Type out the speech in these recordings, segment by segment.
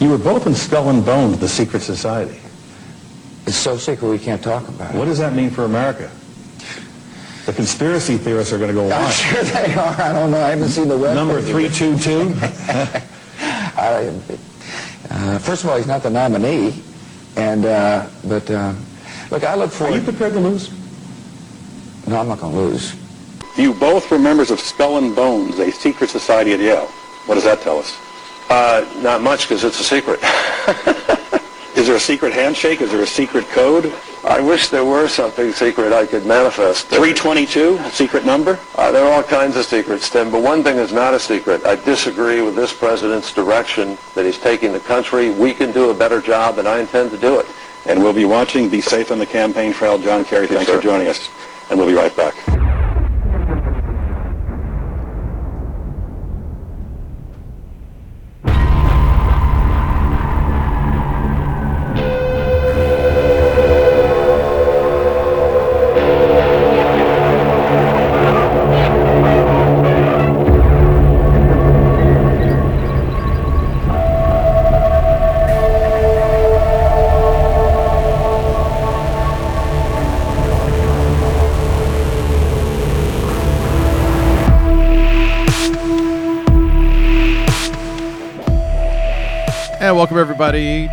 You were both in Skull and Bones, the secret society. It's so secret we can't talk about it. What does that mean for America? The conspiracy theorists are going to go wild. I'm on. sure they are. I don't know. I haven't seen the web. Number 322? I, uh, first of all, he's not the nominee, and uh, but uh, look, I look Are forward. you prepared to lose? No, I'm not going to lose. You both were members of Skull and Bones, a secret society at Yale. What does that tell us? Uh, not much because it's a secret. Is there a secret handshake? Is there a secret code? I wish there were something secret I could manifest. 322, a secret number? Uh, there are all kinds of secrets, Tim, but one thing is not a secret. I disagree with this president's direction that he's taking the country. We can do a better job, and I intend to do it. And we'll be watching. Be safe on the campaign trail. John Kerry, thanks sir. for joining us. And we'll be right back.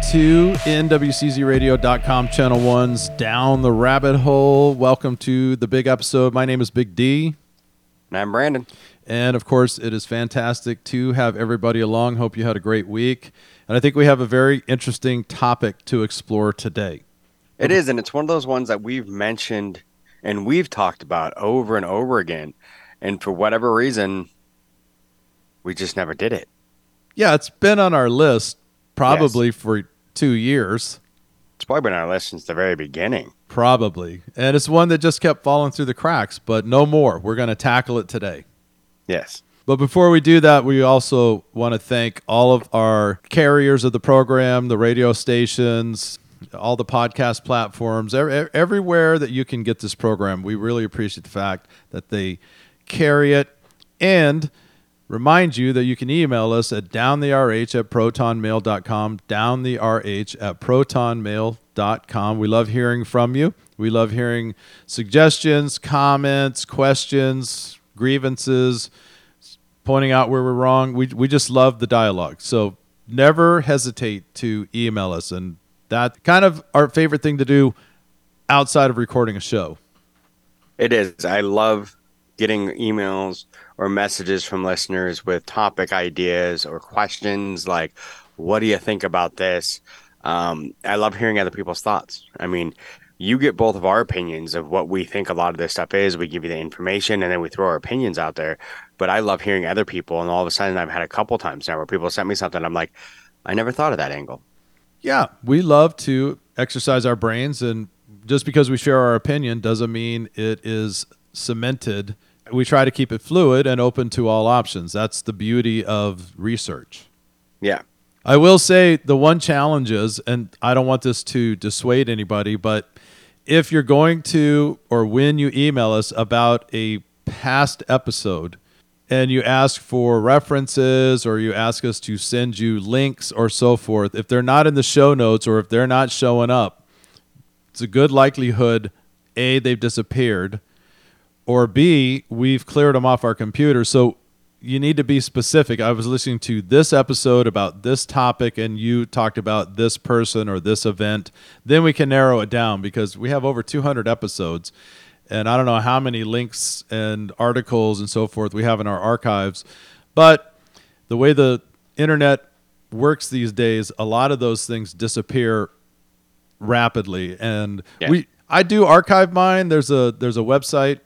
To NWCZRadio.com Channel 1's Down the Rabbit Hole. Welcome to the big episode. My name is Big D. And I'm Brandon. And of course, it is fantastic to have everybody along. Hope you had a great week. And I think we have a very interesting topic to explore today. It is, and it's one of those ones that we've mentioned and we've talked about over and over again. And for whatever reason, we just never did it. Yeah, it's been on our list probably for two years. It's probably been our list since the very beginning. Probably. And it's one that just kept falling through the cracks, but no more. We're going to tackle it today. Yes. But before we do that, we also want to thank all of our carriers of the program, the radio stations, all the podcast platforms, ev- everywhere that you can get this program. We really appreciate the fact that they carry it and remind you that you can email us at downtherh at protonmail.com, downtherh at protonmail.com. We love hearing from you. We love hearing suggestions, comments, questions, grievances, pointing out where we're wrong. We, we just love the dialogue. So never hesitate to email us. And that kind of our favorite thing to do outside of recording a show. It is. I love getting emails or messages from listeners with topic ideas or questions like, what do you think about this? Um, I love hearing other people's thoughts. I mean, you get both of our opinions of what we think a lot of this stuff is. We give you the information and then we throw our opinions out there. But I love hearing other people. And all of a sudden, I've had a couple times now where people sent me something. I'm like, I never thought of that angle. Yeah, we love to exercise our brains, and just because we share our opinion doesn't mean it is cemented. We try to keep it fluid and open to all options. That's the beauty of research. Yeah. I will say the one challenge is, and I don't want this to dissuade anybody, but if you're going to or when you email us about a past episode and you ask for references or you ask us to send you links or so forth, if they're not in the show notes or if they're not showing up, it's a good likelihood A, they've disappeared, or B, we've cleared them off our computer. So you need to be specific. I was listening to this episode about this topic and you talked about this person or this event. Then we can narrow it down because we have over 200 episodes and I don't know how many links and articles and so forth we have in our archives. But the way the internet works these days, a lot of those things disappear rapidly. And Yeah. we I do archive mine. There's a there's a website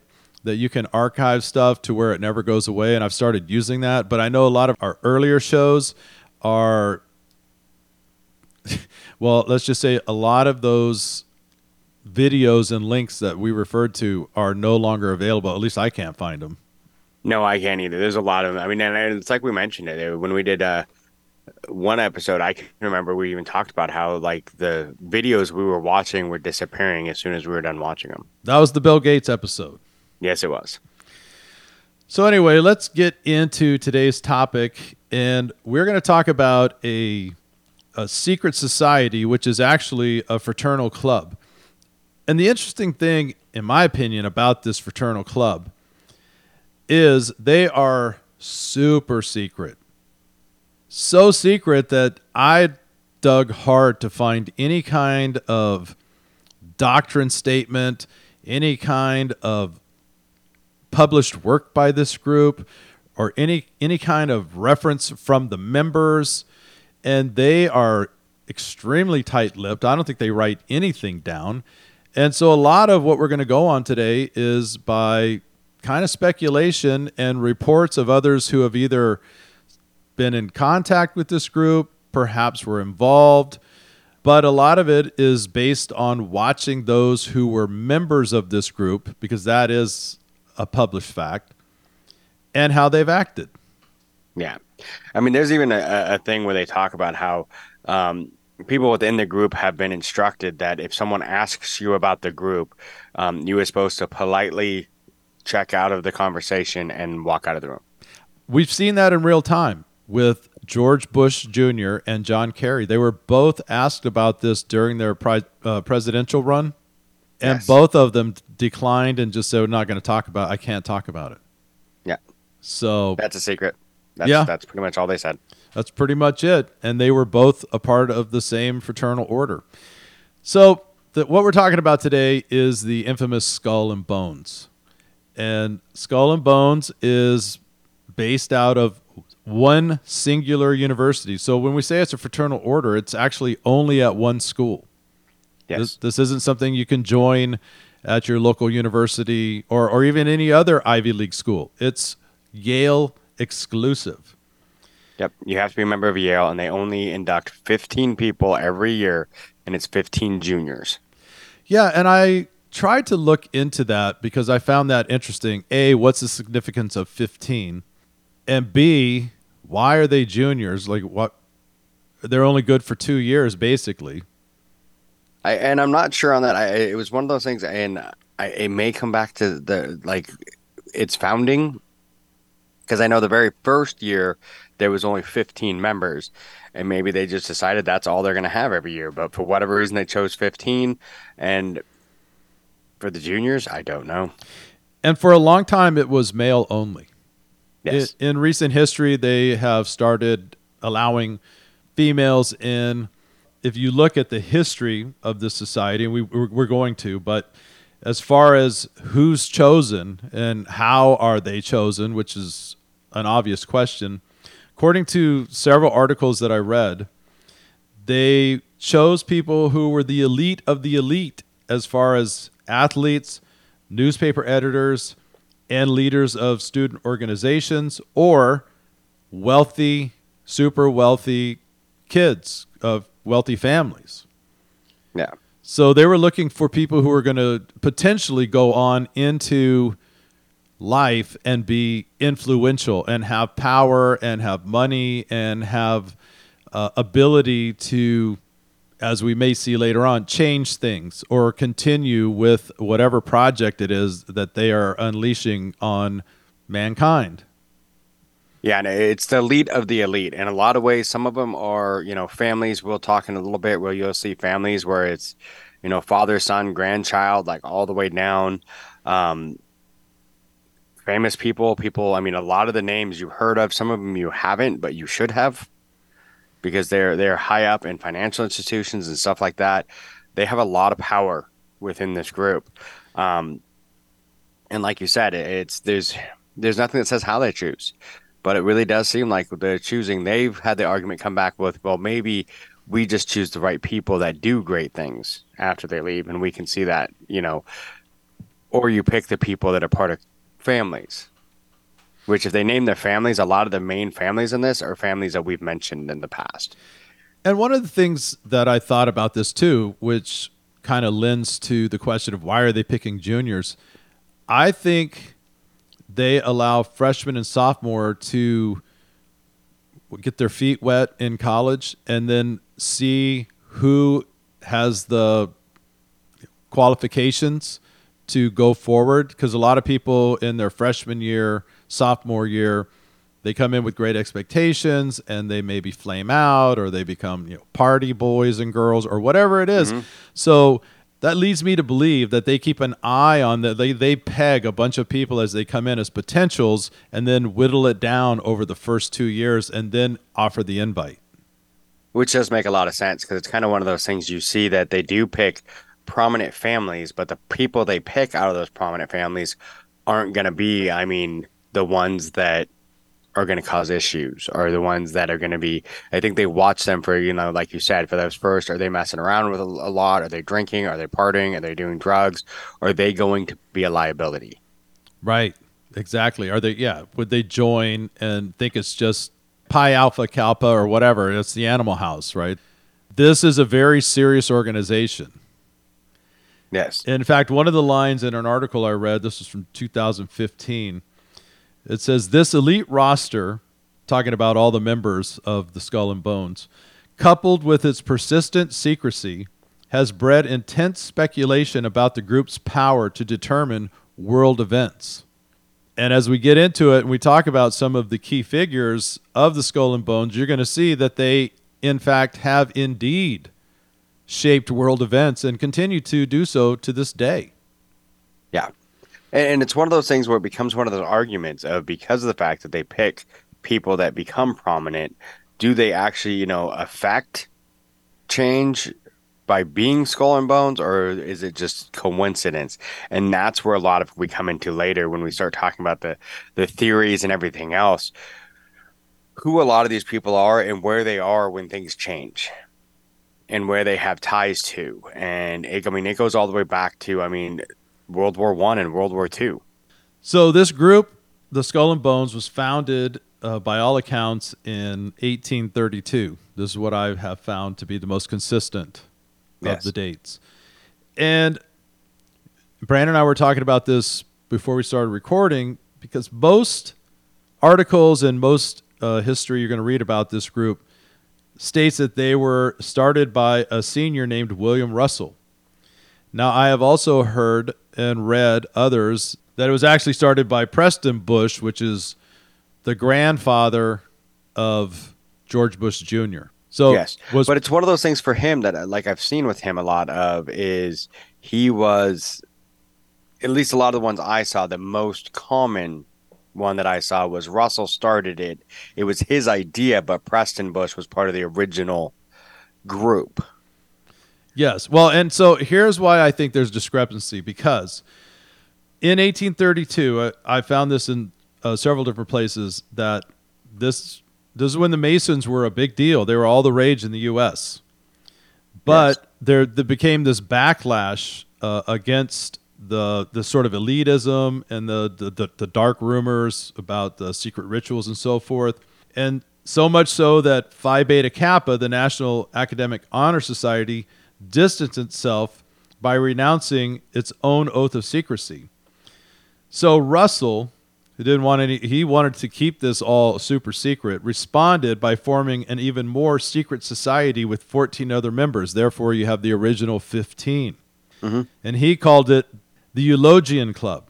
that you can archive stuff to where it never goes away and I've started using that, but I know a lot of our earlier shows are well, let's just say a lot of those videos and links that we referred to are no longer available. At least I can't find them. No, I can't either. There's a lot of. them. I mean, and it's like we mentioned it when we did uh, one episode. I can remember we even talked about how like the videos we were watching were disappearing as soon as we were done watching them. That was the Bill Gates episode. Yes, it was. So anyway, let's get into today's topic and we're going to talk about a a secret society, which is actually a fraternal club. And the interesting thing, in my opinion, about this fraternal club is they are super secret. So secret that I dug hard to find any kind of doctrine statement, any kind of published work by this group, or any any kind of reference from the members, and they are extremely tight-lipped. I don't think they write anything down. And so a lot of what we're going to go on today is by kind of speculation and reports of others who have either been in contact with this group, perhaps were involved, but a lot of it is based on watching those who were members of this group, because that is a published fact, and how they've acted. Yeah. I mean, there's even a, a thing where they talk about how um, people within the group have been instructed that if someone asks you about the group, um, you are supposed to politely check out of the conversation and walk out of the room. We've seen that in real time with George Bush Jr. and John Kerry. They were both asked about this during their pri- uh, presidential run, and Yes. both of them declined and just said, "We're not going to talk about. I can't talk about it." Yeah. So That's a secret. That's, Yeah. That's pretty much all they said. That's pretty much it. And they were both a part of the same fraternal order. So, the, what we're talking about today is the infamous Skull and Bones. And Skull and Bones is based out of one singular university. So, when we say it's a fraternal order, it's actually only at one school. Yes. This, this isn't something you can join at your local university or, or even any other Ivy League school. It's Yale exclusive. Yep. You have to be a member of Yale, and they only induct 15 people every year, and it's 15 juniors. Yeah, and I tried to look into that because I found that interesting. A, what's the significance of 15? And B, why are they juniors? Like what they're only good for 2 years basically. I, and I'm not sure on that. I, it was one of those things, and I, it may come back to the like its founding, because I know the very first year there was only 15 members, and maybe they just decided that's all they're going to have every year. But for whatever reason, they chose 15, and for the juniors, I don't know. And for a long time it was male only. Yes, I- in recent history, they have started allowing females in. If you look at the history of this society, and we, we're we're going to, but as far as who's chosen and how are they chosen, which is an obvious question, according to several articles that I read, they chose people who were the elite of the elite as far as athletes, newspaper editors, and leaders of student organizations or wealthy, super wealthy kids of wealthy families. yeah, So they were looking for people who were going to potentially go on into life and be influential and have power and have money and have uh, ability to, as we may see later on, change things or continue with whatever project it is that they are unleashing on mankind. Yeah, and it's the elite of the elite. In a lot of ways, some of them are, you know, families. We'll talk in a little bit where you'll see families where it's, you know, father, son, grandchild, like all the way down. Um, famous people, people, I mean, a lot of the names you've heard of, some of them you haven't, but you should have because they're they're high up in financial institutions and stuff like that. They have a lot of power within this group. Um, and like you said, it's there's there's nothing that says how they choose but it really does seem like they're choosing. They've had the argument come back with, well, maybe we just choose the right people that do great things after they leave, and we can see that, you know, or you pick the people that are part of families. Which, if they name their families, a lot of the main families in this are families that we've mentioned in the past. And one of the things that I thought about this too, which kind of lends to the question of why are they picking juniors, I think they allow freshmen and sophomore to get their feet wet in college and then see who has the qualifications to go forward because a lot of people in their freshman year sophomore year they come in with great expectations and they maybe flame out or they become you know party boys and girls or whatever it is. Mm-hmm. So that leads me to believe that they keep an eye on that they they peg a bunch of people as they come in as potentials and then whittle it down over the first 2 years and then offer the invite. Which does make a lot of sense because it's kind of one of those things you see that they do pick prominent families, but the people they pick out of those prominent families aren't going to be, I mean, the ones that are going to cause issues are the ones that are going to be i think they watch them for you know like you said for those first are they messing around with a, a lot are they drinking are they partying are they doing drugs are they going to be a liability Right. Exactly. Are they yeah, would they join and think it's just Pi Alpha Kappa or whatever, it's the animal house, right? This is a very serious organization. yes In fact, one of the lines in an article I read, this was from 2015, it says this elite roster, talking about all the members of the Skull and Bones, coupled with its persistent secrecy, has bred intense speculation about the group's power to determine world events. And as we get into it and we talk about some of the key figures of the Skull and Bones, you're going to see that they, in fact, have indeed shaped world events and continue to do so to this day. Yeah. And, and it's one of those things where it becomes one of those arguments of because of the fact that they pick people that become prominent, do they actually, you know, affect change by being skull and bones or is it just coincidence? And that's where a lot of we come into later when we start talking about the the theories and everything else. Who a lot of these people are and where they are when things change and where they have ties to. And it, I mean, it goes all the way back to, I mean, World War One and World War Two. So this group, the Skull and Bones, was founded uh, by all accounts in 1832. This is what I have found to be the most consistent Yes. of the dates. And Brandon and I were talking about this before we started recording because most articles and most uh, history you're going to read about this group states that they were started by a senior named William Russell. Now, I have also heard and read others that it was actually started by Prescott Bush, which is the grandfather of George Bush Jr. So yes, was but it's one of those things for him that, uh, like I've seen with him a lot of, is he was, at least a lot of the ones I saw, the most common one that I saw was Russell started it. It was his idea, but Prescott Bush was part of the original group. Yes. Well, and so here's why I think there's discrepancy because in 1832, I, I found this in uh, several different places that this this is when the Masons were a big deal. They were all the rage in the U.S. But Yes. there, there became this backlash uh, against the the sort of elitism and the, the the the dark rumors about the secret rituals and so forth, and so much so that Phi Beta Kappa, the National Academic Honor Society, distanced itself by renouncing its own oath of secrecy. So Russell, who didn't want any, he wanted to keep this all super secret, responded by forming an even more secret society with 14 other members. Therefore, you have the original 15. Mm-hmm. And he called it the Eulogian Club,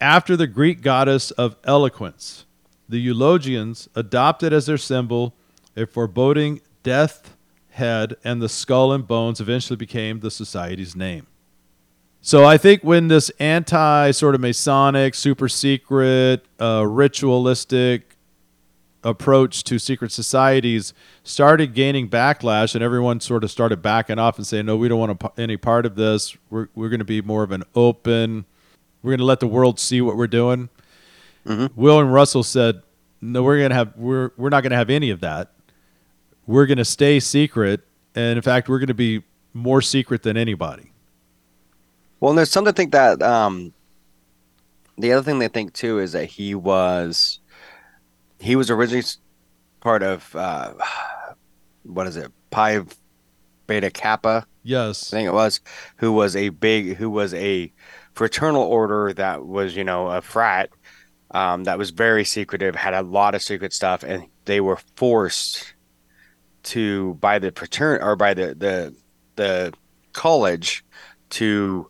after the Greek goddess of eloquence. The Eulogians adopted as their symbol a foreboding death head, and the skull and bones eventually became the society's name. So I think when this anti sort of Masonic, super secret, uh, ritualistic approach to secret societies started gaining backlash, and everyone sort of started backing off and saying, "No, we don't want any part of this. We're we're going to be more of an open. We're going to let the world see what we're doing." William Russell said, "No, we're going to have we're we're not going to have any of that. We're going to stay secret, and in fact, we're going to be more secret than anybody." Well, and there's some to think that um, the other thing they think too is that he was he was originally part of uh, what is it, Pi Beta Kappa, Yes, I think it was, who was a big, who was a fraternal order that was you know a frat um, that was very secretive, had a lot of secret stuff, and they were forced to by the fratern or by the the the college to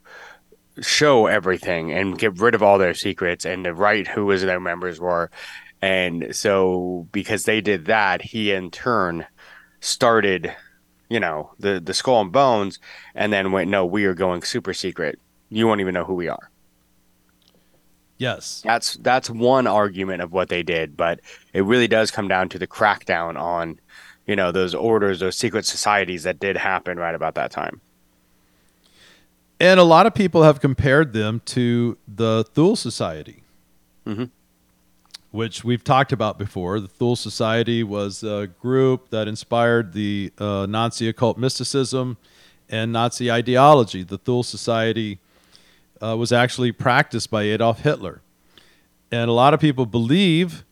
show everything and get rid of all their secrets and to write who was their members were And so because they did that, he in turn started, you know, the the skull and bones and then went, No, we are going super secret. You won't even know who we are. Yes. That's that's one argument of what they did, but it really does come down to the crackdown on, you know, those orders, those secret societies that did happen right about that time. And a lot of people have compared them to the Thule Society, Mhm. which we've talked about before. The Thule Society was a group that inspired the uh, Nazi occult mysticism and Nazi ideology. The Thule Society uh, was actually practiced by Adolf Hitler. And a lot of people believe,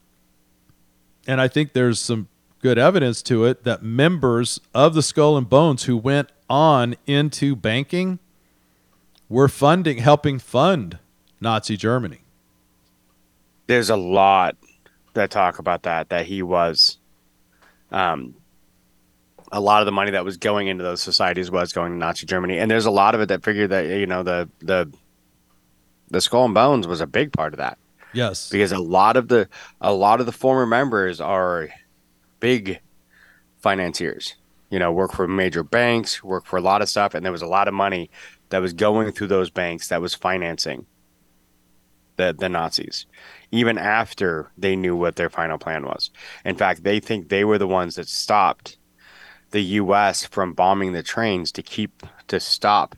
and I think there's some good evidence to it, that members of the Skull and Bones who went on into banking were funding, helping fund Nazi Germany. There's a lot that talk about that, that he was um a lot of the money that was going into those societies was going to Nazi Germany. And there's a lot of it that figured that, you know, the the the skull and bones was a big part of that. Yes. because a lot of the a lot of the former members are big financiers you know work for major banks work for a lot of stuff and there was a lot of money that was going through those banks that was financing the the Nazis even after they knew what their final plan was in fact they think they were the ones that stopped the US from bombing the trains to keep to stop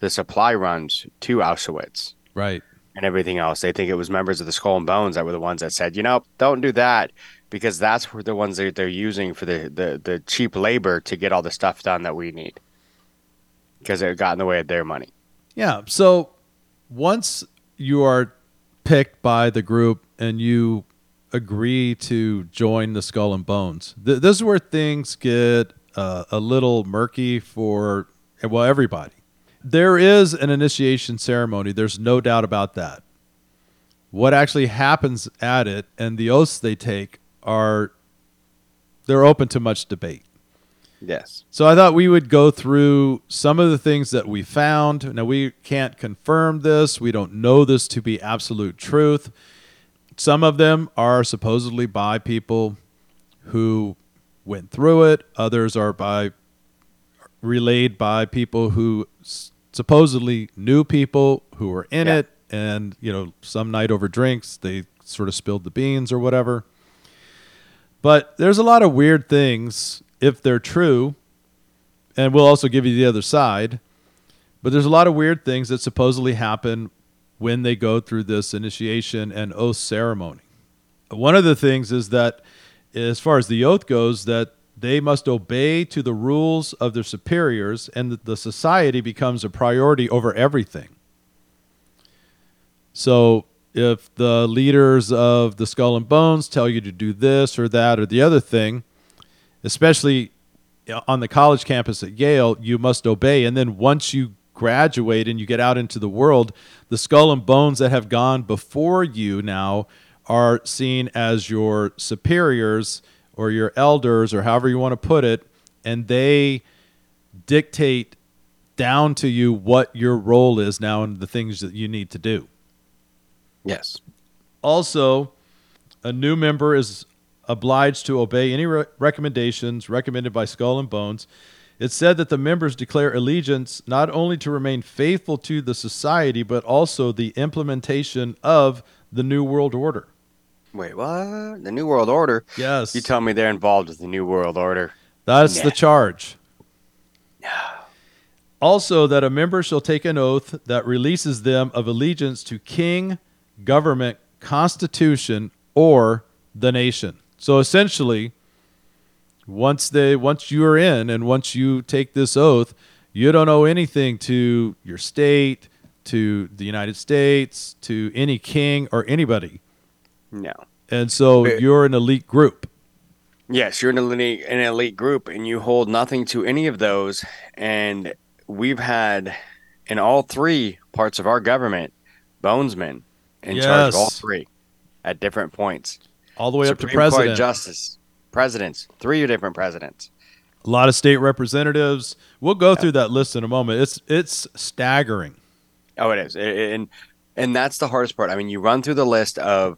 the supply runs to Auschwitz Right. and everything else. They think it was members of the Skull and Bones that were the ones that said, you know, don't do that because that's where the ones that they're using for the, the, the cheap labor to get all the stuff done that we need because it got in the way of their money. Yeah. So once you are picked by the group and you agree to join the Skull and Bones, th- this is where things get uh, a little murky for, well, everybody. There is an initiation ceremony. There's no doubt about that. What actually happens at it and the oaths they take are they're open to much debate. Yes. So I thought we would go through some of the things that we found. Now we can't confirm this. We don't know this to be absolute truth. Some of them are supposedly by people who went through it. Others are by relayed by people who supposedly knew people who were in Yeah. it and you know some night over drinks they sort of spilled the beans or whatever. But there's a lot of weird things if they're true, and we'll also give you the other side. But there's a lot of weird things that supposedly happen when they go through this initiation and oath ceremony. One of the things is that, as far as the oath goes, that they must obey to the rules of their superiors, and the society becomes a priority over everything. So if the leaders of the Skull and Bones tell you to do this or that or the other thing, especially uh, on the college campus at Yale, you must obey. And then once you graduate and you get out into the world, the Skull and Bones that have gone before you now are seen as your superiors or your elders or however you want to put it, and they dictate down to you what your role is now and the things that you need to do. Yes. Also, a new member is obliged to obey any re- recommendations recommended by Skull and Bones. It's said that the members declare allegiance not only to remain faithful to the society, but also the implementation of the New World Order. Wait, what? The New World Order? Yes. You tell me they're involved with the New World Order. That's Nah. the charge. Yeah. Also, that a member shall take an oath that releases them of allegiance to king, government, constitution, or the nation. So essentially, once they once you are in and once you take this oath, you don't owe anything to your state, to the United States, to any king or anybody. No. And so you're an elite group. Yes, you're an elite, an elite group, and you hold nothing to any of those. And we've had in all three parts of our government, bonesmen in charge of all three at different points. All the way up to Supreme Court president. justice, presidents, three different presidents. a lot of state representatives. We'll go through that list in a moment. It's it's staggering. Oh, it is, and and that's the hardest part. I mean, you run through the list of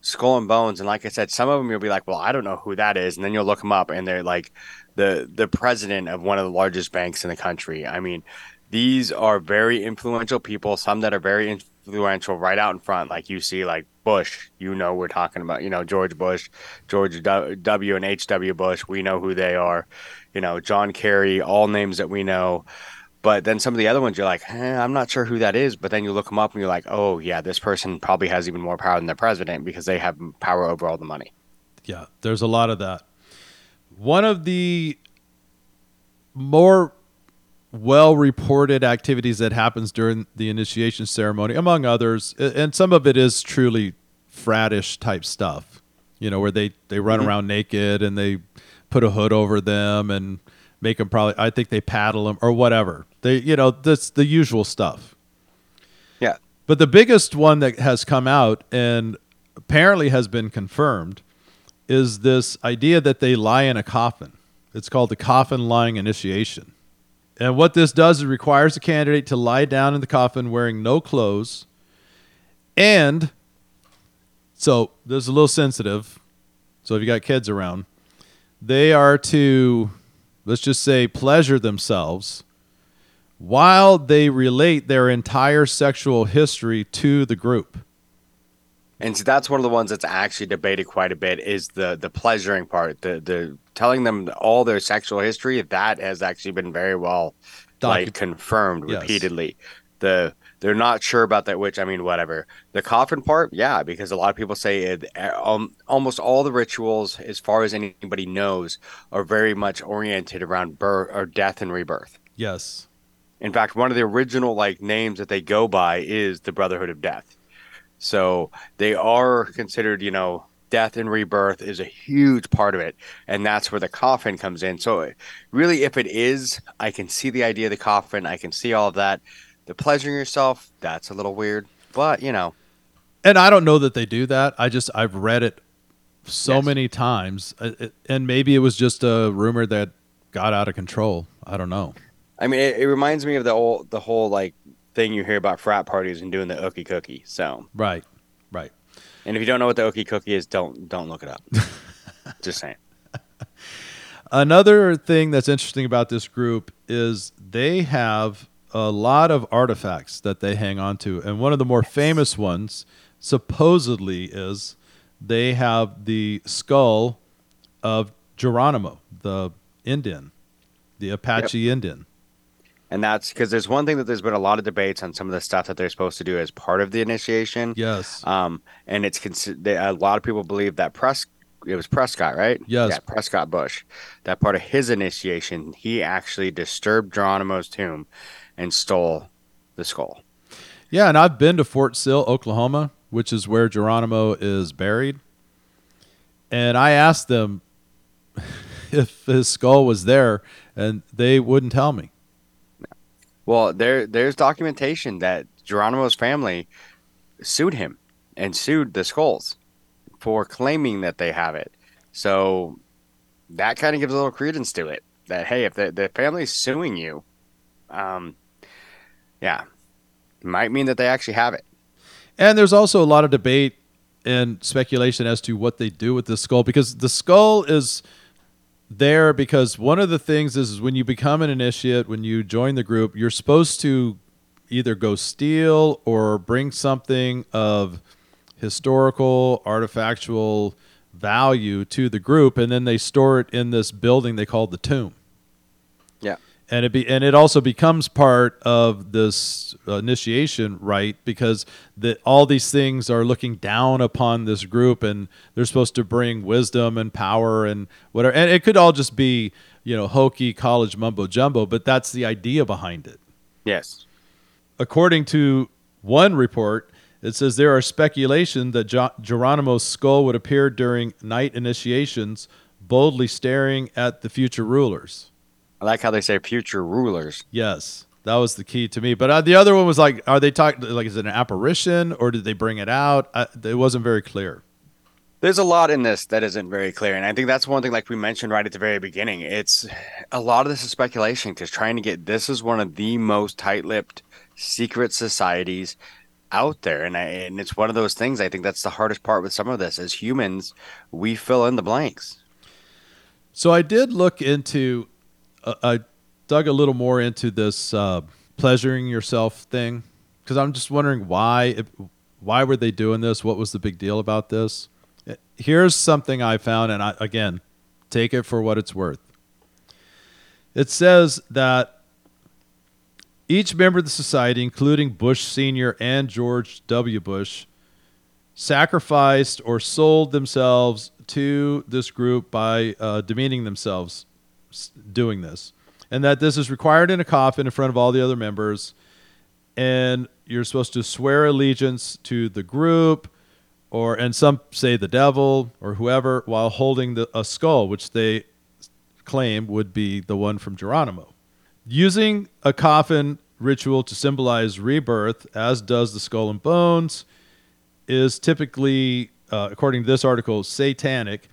Skull and Bones, and like I said, some of them you'll be like, well, I don't know who that is, and then you'll look them up, and they're like the the president of one of the largest banks in the country. I mean, these are very influential people. Some that are very influential right out in front, like you see, like Bush. You know, we're talking about you know George Bush, George W. and H. W. Bush. We know who they are. You know, John Kerry. All names that we know. But then some of the other ones, you're like, eh, I'm not sure who that is. But then you look them up and you're like, oh, yeah, this person probably has even more power than the president because they have power over all the money. Yeah, there's a lot of that. One of the more well reported activities that happens during the initiation ceremony, among others, and some of it is truly fratish type stuff, you know, where they, they run Mm-hmm. around naked and they put a hood over them and make them probably, I think they paddle them or whatever. They, you know, that's the usual stuff. Yeah. But the biggest one that has come out and apparently has been confirmed is this idea that they lie in a coffin. It's called the coffin lying initiation. And what this does is requires the candidate to lie down in the coffin wearing no clothes. And so this is a little sensitive. So if you got kids around, they are to, let's just say, pleasure themselves while they relate their entire sexual history to the group. And so that's one of the ones that's actually debated quite a bit is the the pleasuring part, the the telling them all their sexual history. That has actually been very well Docu- like confirmed Yes. repeatedly. The they're not sure about that, which I mean, whatever. The coffin part, yeah, because a lot of people say it, um, almost all the rituals, as far as anybody knows, are very much oriented around birth or death and rebirth. Yes. In fact, one of the original like names that they go by is the Brotherhood of Death. So they are considered, you know, death and rebirth is a huge part of it, and that's where the coffin comes in. So really, if it is, I can see the idea of the coffin. I can see all of that. The pleasuring yourself, that's a little weird, but you know, And I don't know that they do that. I just I've read it so Yes. many times, and maybe it was just a rumor that got out of control. I don't know. I mean, it, it reminds me of the whole the whole like thing you hear about frat parties and doing the ookie cookie. So, Right, right. And if you don't know what the ookie cookie is, don't don't look it up. Just saying. Another thing that's interesting about this group is they have a lot of artifacts that they hang on to. And one of the more famous ones, supposedly, is they have the skull of Geronimo, the Indian, the Apache Indian. And that's because there's one thing that there's been a lot of debates on some of the stuff that they're supposed to do as part of the initiation. Yes. Um, and it's a lot of people believe that Pres it was Prescott, right? Yes. Yeah, Prescott Bush. That part of his initiation, he actually disturbed Geronimo's tomb and stole the skull. Yeah, and I've been to Fort Sill, Oklahoma, which is where Geronimo is buried. And I asked them if his skull was there, and they wouldn't tell me. Well, there there's documentation that Geronimo's family sued him and sued the skulls for claiming that they have it. So that kind of gives a little credence to it. That hey, if the the family's suing you, um, yeah, might mean that they actually have it. And there's also a lot of debate and speculation as to what they do with the skull because the skull is there because one of the things is, is when you become an initiate, when you join the group, you're supposed to either go steal or bring something of historical, artifactual value to the group, and then they store it in this building they call the tomb. And it be and it also becomes part of this initiation rite because the all these things are looking down upon this group and they're supposed to bring wisdom and power and whatever. And it could all just be you know hokey college mumbo jumbo but that's the idea behind it. Yes. according to one report it says there are speculation that jo- Geronimo's skull would appear during night initiations boldly staring at the future rulers I like how they say future rulers. Yes, that was the key to me. But uh, the other one was like, are they talking like is it an apparition or did they bring it out? I, it wasn't very clear. There's a lot in this that isn't very clear, and I think that's one thing, like we mentioned right at the very beginning. It's a lot of this is speculation because trying to get this is one of the most tight-lipped secret societies out there, and I, and it's one of those things. I think that's the hardest part with some of this. As humans, we fill in the blanks. So I did look into, uh, I dug a little more into this uh, pleasuring yourself thing because I'm just wondering why, why were they doing this? What was the big deal about this? Here's something I found, and I again, take it for what it's worth. It says that each member of the society, including Bush Sr. and George W. Bush, sacrificed or sold themselves to this group by uh, demeaning themselves doing this. And that this is required in a coffin in front of all the other members. And you're supposed to swear allegiance to the group, or and some say the devil or whoever, while holding the, a skull, which they claim would be the one from Geronimo. Using a coffin ritual to symbolize rebirth, as does the skull and bones, is typically, uh, according to this article, satanic.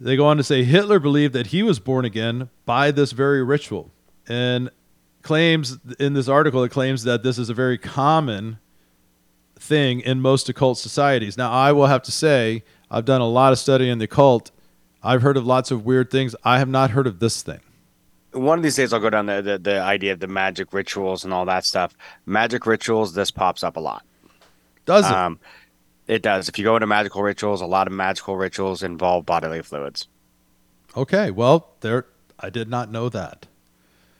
They go on to say Hitler believed that he was born again by this very ritual, and claims in this article it claims that this is a very common thing in most occult societies. Now, I will have to say I've done a lot of study in the occult. I've heard of lots of weird things. I have not heard of this thing. One of these days, I'll go down the, the, the idea of the magic rituals and all that stuff. Magic rituals, this pops up a lot. Does it? Um, it does. If you go into magical rituals, a lot of magical rituals involve bodily fluids. okay. Well, there. I did not know that.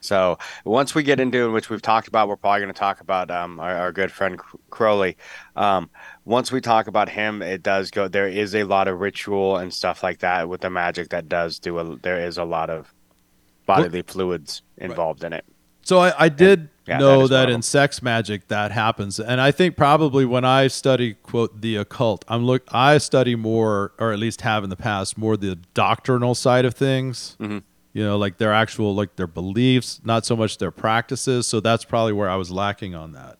So once we get into which we've talked about, we're probably going to talk about um, our, our good friend Cr- Crowley. Um, once we talk about him, it does go. There is a lot of ritual and stuff like that with the magic that does do. A, there is a lot of bodily fluids involved in it. So I, I did Yeah, know is that, in sex magic that happens, and I think probably when I study quote the occult, I'm look I study more, or at least have in the past, more the doctrinal side of things. Mm-hmm. You know, like their actual like their beliefs, not so much their practices. So that's probably where I was lacking on that.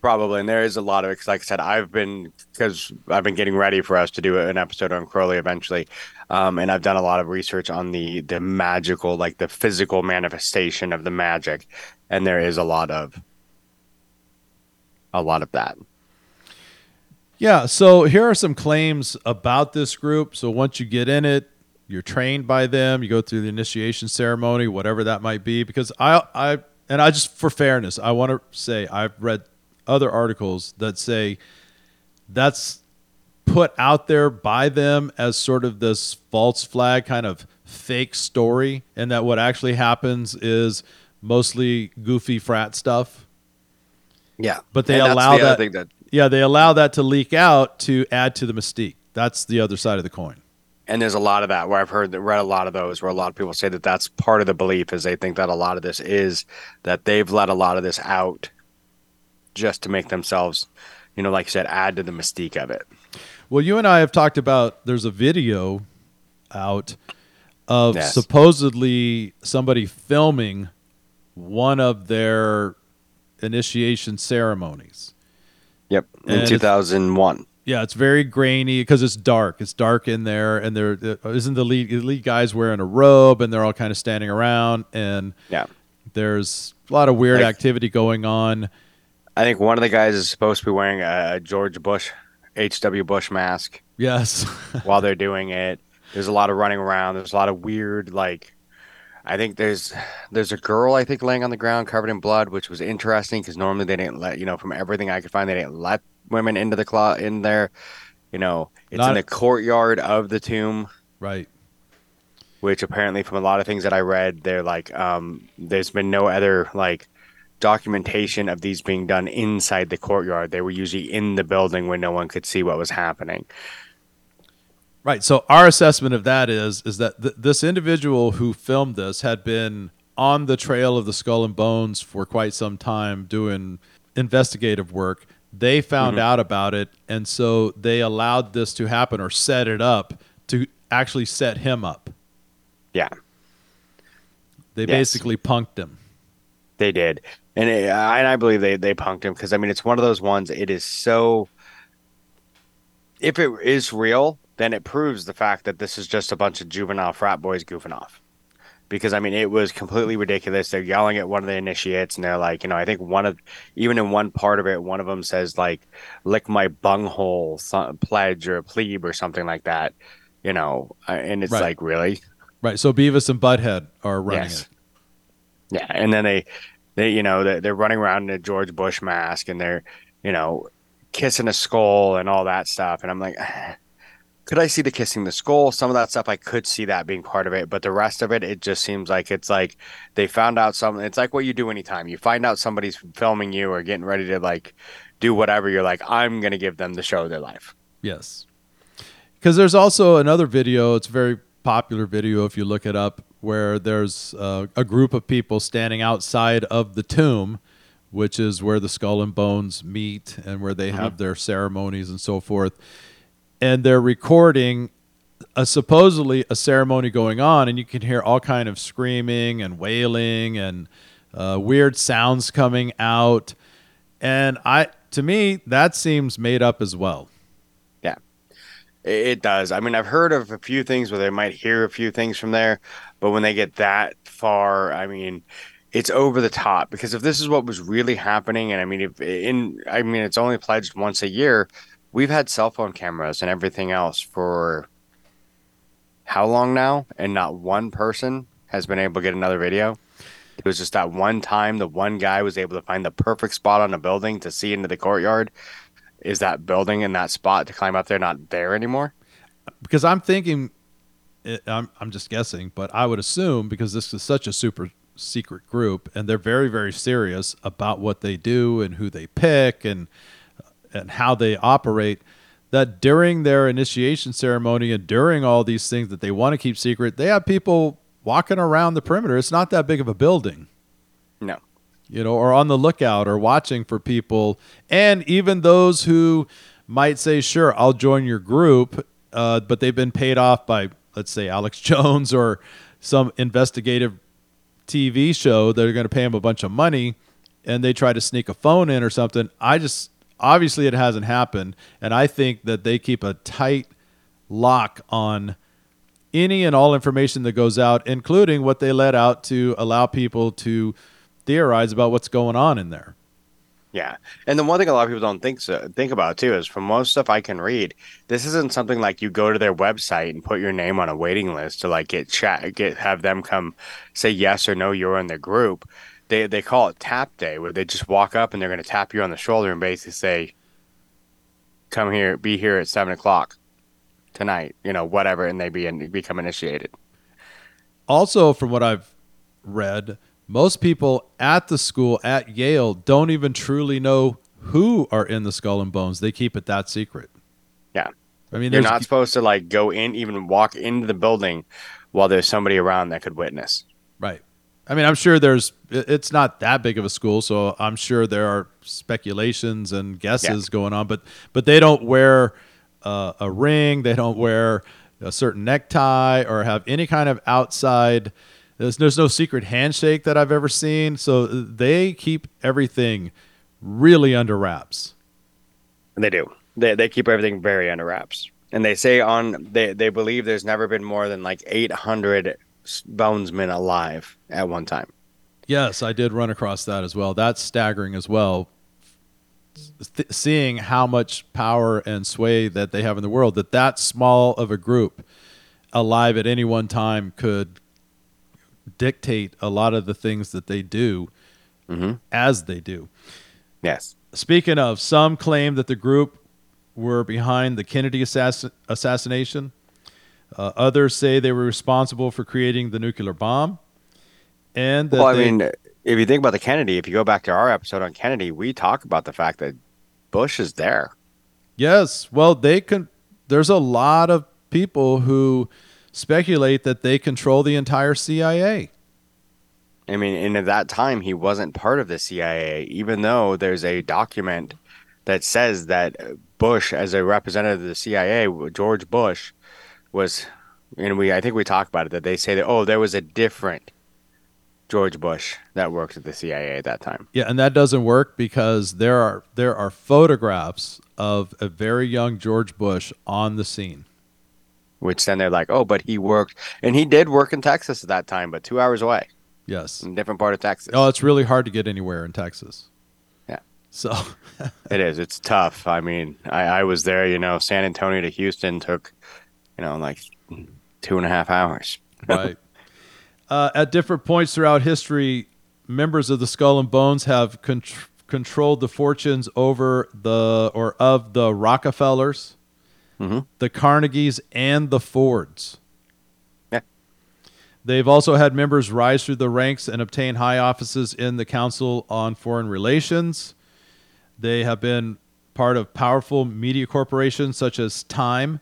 Probably, and there is a lot of it. like I said, I've been because I've been getting ready for us to do an episode on Crowley eventually, um, and I've done a lot of research on the the magical, like the physical manifestation of the magic, and there is a lot of a lot of that. Yeah. So here are some claims about this group. So once you get in it, you're trained by them. You go through the initiation ceremony, whatever that might be. Because I, I, and I just for fairness, I want to say I've read other articles that say that's put out there by them as sort of this false flag kind of fake story, and that what actually happens is mostly goofy frat stuff. Yeah, But they And allow the that- that Yeah, they allow that to leak out to add to the mystique. That's the other side of the coin. and there's a lot of that where I've heard read a lot of those where a lot of people say that that's part of the belief is they think that a lot of this is that they've let a lot of this out just to make themselves, you know, like you said, add to the mystique of it. Well, you and I have talked about there's a video out of Yes. supposedly somebody filming one of their initiation ceremonies. Yep, And in it's- 2001. Yeah, it's very grainy because it's dark. It's dark in there, and there uh, isn't the lead. The lead guy's wearing a robe, and they're all kind of standing around, and Yeah. there's a lot of weird Like- activity going on. I think one of the guys is supposed to be wearing a George Bush, H.W. Bush mask Yes, while they're doing it. There's a lot of running around. There's a lot of weird, like, I think there's there's a girl I think laying on the ground covered in blood, which was interesting because normally they didn't let you know from everything I could find they didn't let women into the clo in there. You know, it's Not- in the courtyard of the tomb, right. which apparently from a lot of things that I read, they're like, um, there's been no other like documentation of these being done inside the courtyard. They were usually in the building where no one could see what was happening. Right. So our assessment of that is is that th- this individual who filmed this had been on the trail of the skull and bones for quite some time doing investigative work. They found mm-hmm. out about it and so they allowed this to happen or set it up to actually set him up. Yeah. They Yes. basically punked him. They did, and it, and I believe they they punked him because I mean it's one of those ones. It is so. If it is real, then it proves the fact that this is just a bunch of juvenile frat boys goofing off. because I mean it was completely ridiculous. They're yelling at one of the initiates, and they're like, you know, I think one of even in one part of it, one of them says like, "Lick my bunghole," so- pledge or plebe or something like that. You know, uh, and it's Right. like really, Right. So Beavis and Butthead are running Yes. it. Yeah, and then they, they you know, they're, they're running around in a George Bush mask, and they're, you know, kissing a skull and all that stuff, and I'm like, could I see the kissing the skull? Some of that stuff I could see that being part of it, but the rest of it, it just seems like it's like they found out something. It's like what you do anytime you find out somebody's filming you or getting ready to like do whatever. You're like, I'm gonna give them the show of their life. Yes. Because there's also another video, it's a very popular video if you look it up, where there's uh, a group of people standing outside of the tomb, which is where the skull and bones meet and where they have their ceremonies and so forth. And they're recording a supposedly a ceremony going on, and you can hear all kind of screaming and wailing and uh, weird sounds coming out. And I, to me, that seems made up as well. Yeah, it, does. I mean, I've heard of a few things where they might hear a few things from there, but when they get that far, I mean, it's over the top. Because if this is what was really happening, and I mean, if in, I mean, it's only pledged once a year. We've had cell phone cameras and everything else for how long now, and not one person has been able to get another video. It was just that one time the one guy was able to find the perfect spot on a building to see into the courtyard. Is that building and that spot to climb up there not there anymore? because I'm thinking, eh, I'm I'm just guessing, but I would assume because this is such a super secret group and they're very very serious about what they do and who they pick and and how they operate that during their initiation ceremony and during all these things that they want to keep secret they have people walking around the perimeter it's not that big of a building No. you know, or on the lookout or watching for people. And even those who might say, sure, I'll join your group, uh, but they've been paid off by, let's say, Alex Jones or some investigative TV show. They're going to pay him a bunch of money and they try to sneak a phone in or something. I just, obviously, it hasn't happened. And I think that they keep a tight lock on any and all information that goes out, including what they let out to allow people to theorize about what's going on in there. Yeah. And the one thing a lot of people don't think so, think about too is from most stuff I can read, this isn't something like you go to their website and put your name on a waiting list to like get chat get have them come say yes or no you're in the group. They they call it tap day where they just walk up and they're gonna tap you on the shoulder and basically say, Come here, be here at seven o'clock tonight, you know, whatever, and they be and become initiated. Also, from what I've read, most people at the school at Yale don't even truly know who are in the skull and bones. They keep it that secret. Yeah. I mean, You're not supposed to like go in, even walk into the building while there's somebody around that could witness. Right. I mean, I'm sure there's. It's not that big of a school, so I'm sure there are speculations and guesses going on. But but they don't wear uh, a ring. They don't wear a certain necktie or have any kind of outside. There's there's no secret handshake that I've ever seen. So they keep everything really under wraps. They do. They they keep everything very under wraps. And they say on they they believe there's never been more than like 800 s- bonesmen alive at one time. Yes, I did run across that as well. That's staggering as well. Th- seeing how much power and sway that they have in the world, that that small of a group alive at any one time could dictate a lot of the things that they do mm-hmm. as they do. Yes. Speaking of, some claim that the group were behind the Kennedy assassin- assassination. Uh, others say they were responsible for creating the nuclear bomb. And that Well, I they- mean, if you think about the Kennedy, if you go back to our episode on Kennedy, we talk about the fact that Bush is there. Yes. Well, they can. There's a lot of people who speculate that they control the entire CIA. I mean, and at that time, he wasn't part of the CIA, even though there's a document that says that Bush, as a representative of the CIA, George Bush, was, and we, I think we talked about it, that they say that, oh, there was a different George Bush that worked at the CIA at that time. Yeah, and that doesn't work because there are there are photographs of a very young George Bush on the scene. which then they're like, oh, but he worked, and he did work in Texas at that time, but two hours away, Yes. in a different part of Texas. Oh, it's really hard to get anywhere in Texas. Yeah. So, It is. It's tough. I mean, I, I was there. You know, San Antonio to Houston took, you know, like two and a half hours. right. Uh, at different points throughout history, members of the Skull and Bones have con- controlled the fortunes over the or of the Rockefellers, Mhm. the Carnegies, and the Fords. Yeah. They've also had members rise through the ranks and obtain high offices in the Council on Foreign Relations. They have been part of powerful media corporations such as Time.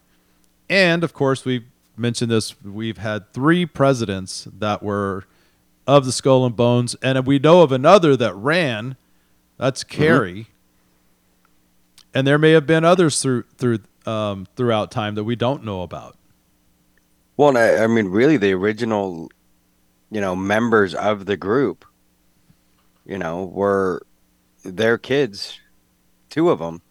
And of course, we've mentioned this. We've had three presidents that were of the Skull and Bones, and we know of another that ran. That's Kerry. And there may have been others through through um, throughout time that we don't know about. Well, I, I mean, really, the original, you know, members of the group, you know, were their kids, two of them,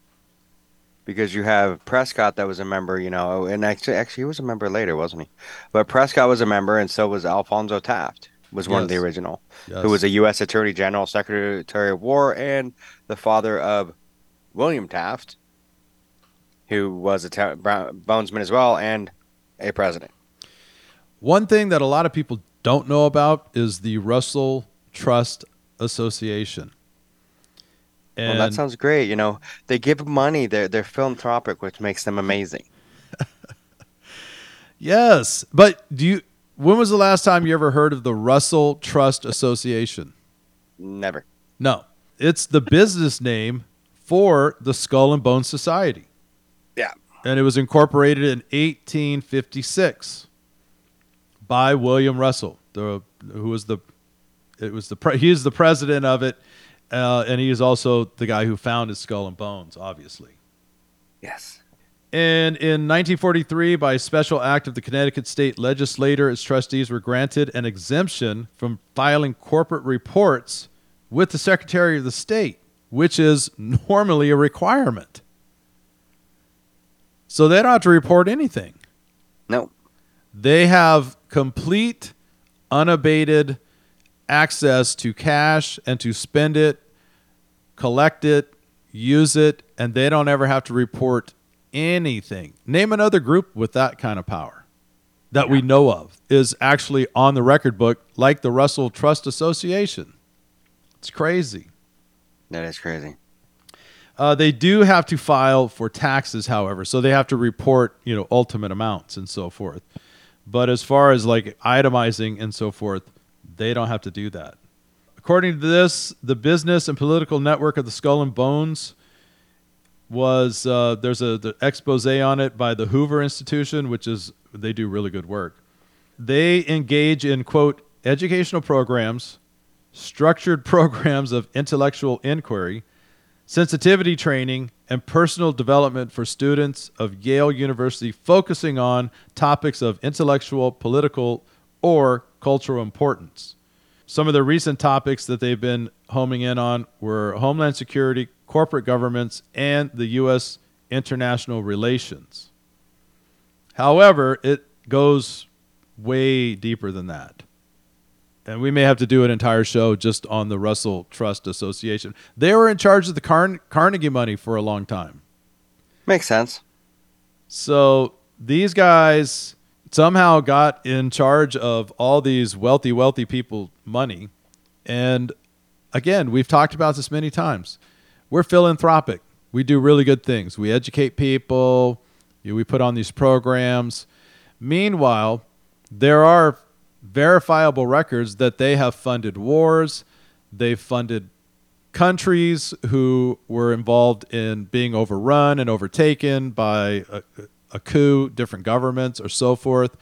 because you have Prescott that was a member, you know, oh, and actually, actually, he was a member later, wasn't he? But Prescott was a member, and so was Alphonso Taft, was one of the original, Yes. who was a U.S. Attorney General, Secretary of War, and the father of William Taft, who was a ta- bonesman as well, and a president. One thing that a lot of people don't know about is the Russell Trust Association. And well, that sounds great. You know, they give money. They're they're philanthropic, which makes them amazing. yes, but do you? When was the last time you ever heard of the Russell Trust Association? Never. No, it's the business name for the Skull and Bones Society. Yeah. and it was incorporated in 1856 by William Russell, the who was the it was the he is the president of it, uh, and he is also the guy who founded Skull and Bones, obviously. Yes. And in 1943, by a special act of the Connecticut State Legislature, its trustees were granted an exemption from filing corporate reports with the Secretary of the State, which is normally a requirement. So they don't have to report anything. No. They have complete, unabated access to cash and to spend it, collect it, use it, and they don't ever have to report anything. Name another group with that kind of power that we know of is actually on the record book, like the Russell Trust Association. It's crazy. That is crazy. Uh, they do have to file for taxes, however, so they have to report, you know, ultimate amounts and so forth. But as far as like itemizing and so forth, they don't have to do that. According to this, the business and political network of the Skull and Bones was uh, there's a the expose on it by the Hoover Institution, which is they do really good work. They engage in quote educational programs, structured programs of intellectual inquiry, sensitivity training, and personal development for students of Yale University focusing on topics of intellectual, political, or cultural importance. Some of the recent topics that they've been homing in on were homeland security, corporate governments, and the U.S. international relations. However, it goes way deeper than that. And we may have to do an entire show just on the Russell Trust Association. They were in charge of the Carn- Carnegie money for a long time. Makes sense. So these guys somehow got in charge of all these wealthy, wealthy people money. And again, we've talked about this many times. We're philanthropic. We do really good things. We educate people. We put on these programs. Meanwhile, there are verifiable records that they have funded wars. They've funded countries who were involved in being overrun and overtaken by a, a coup, different governments, or so forth.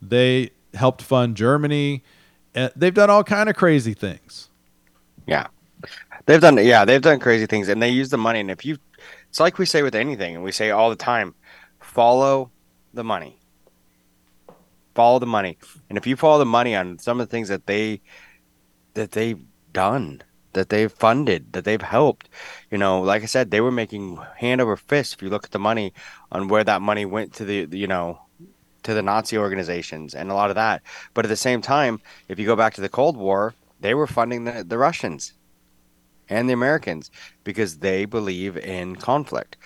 They helped fund Germany. And they've done all kind of crazy things. Yeah. They've done yeah, they've done crazy things and they use the money and if you it's like we say with anything and we say all the time, follow the money. Follow the money. And if you follow the money on some of the things that they that they've done, that they've funded, that they've helped, you know, like I said, they were making hand over fist if you look at the money on where that money went to the you know to the Nazi organizations and a lot of that. But at the same time, if you go back to the Cold War, they were funding the, the Russians and the Americans because they believe in conflict.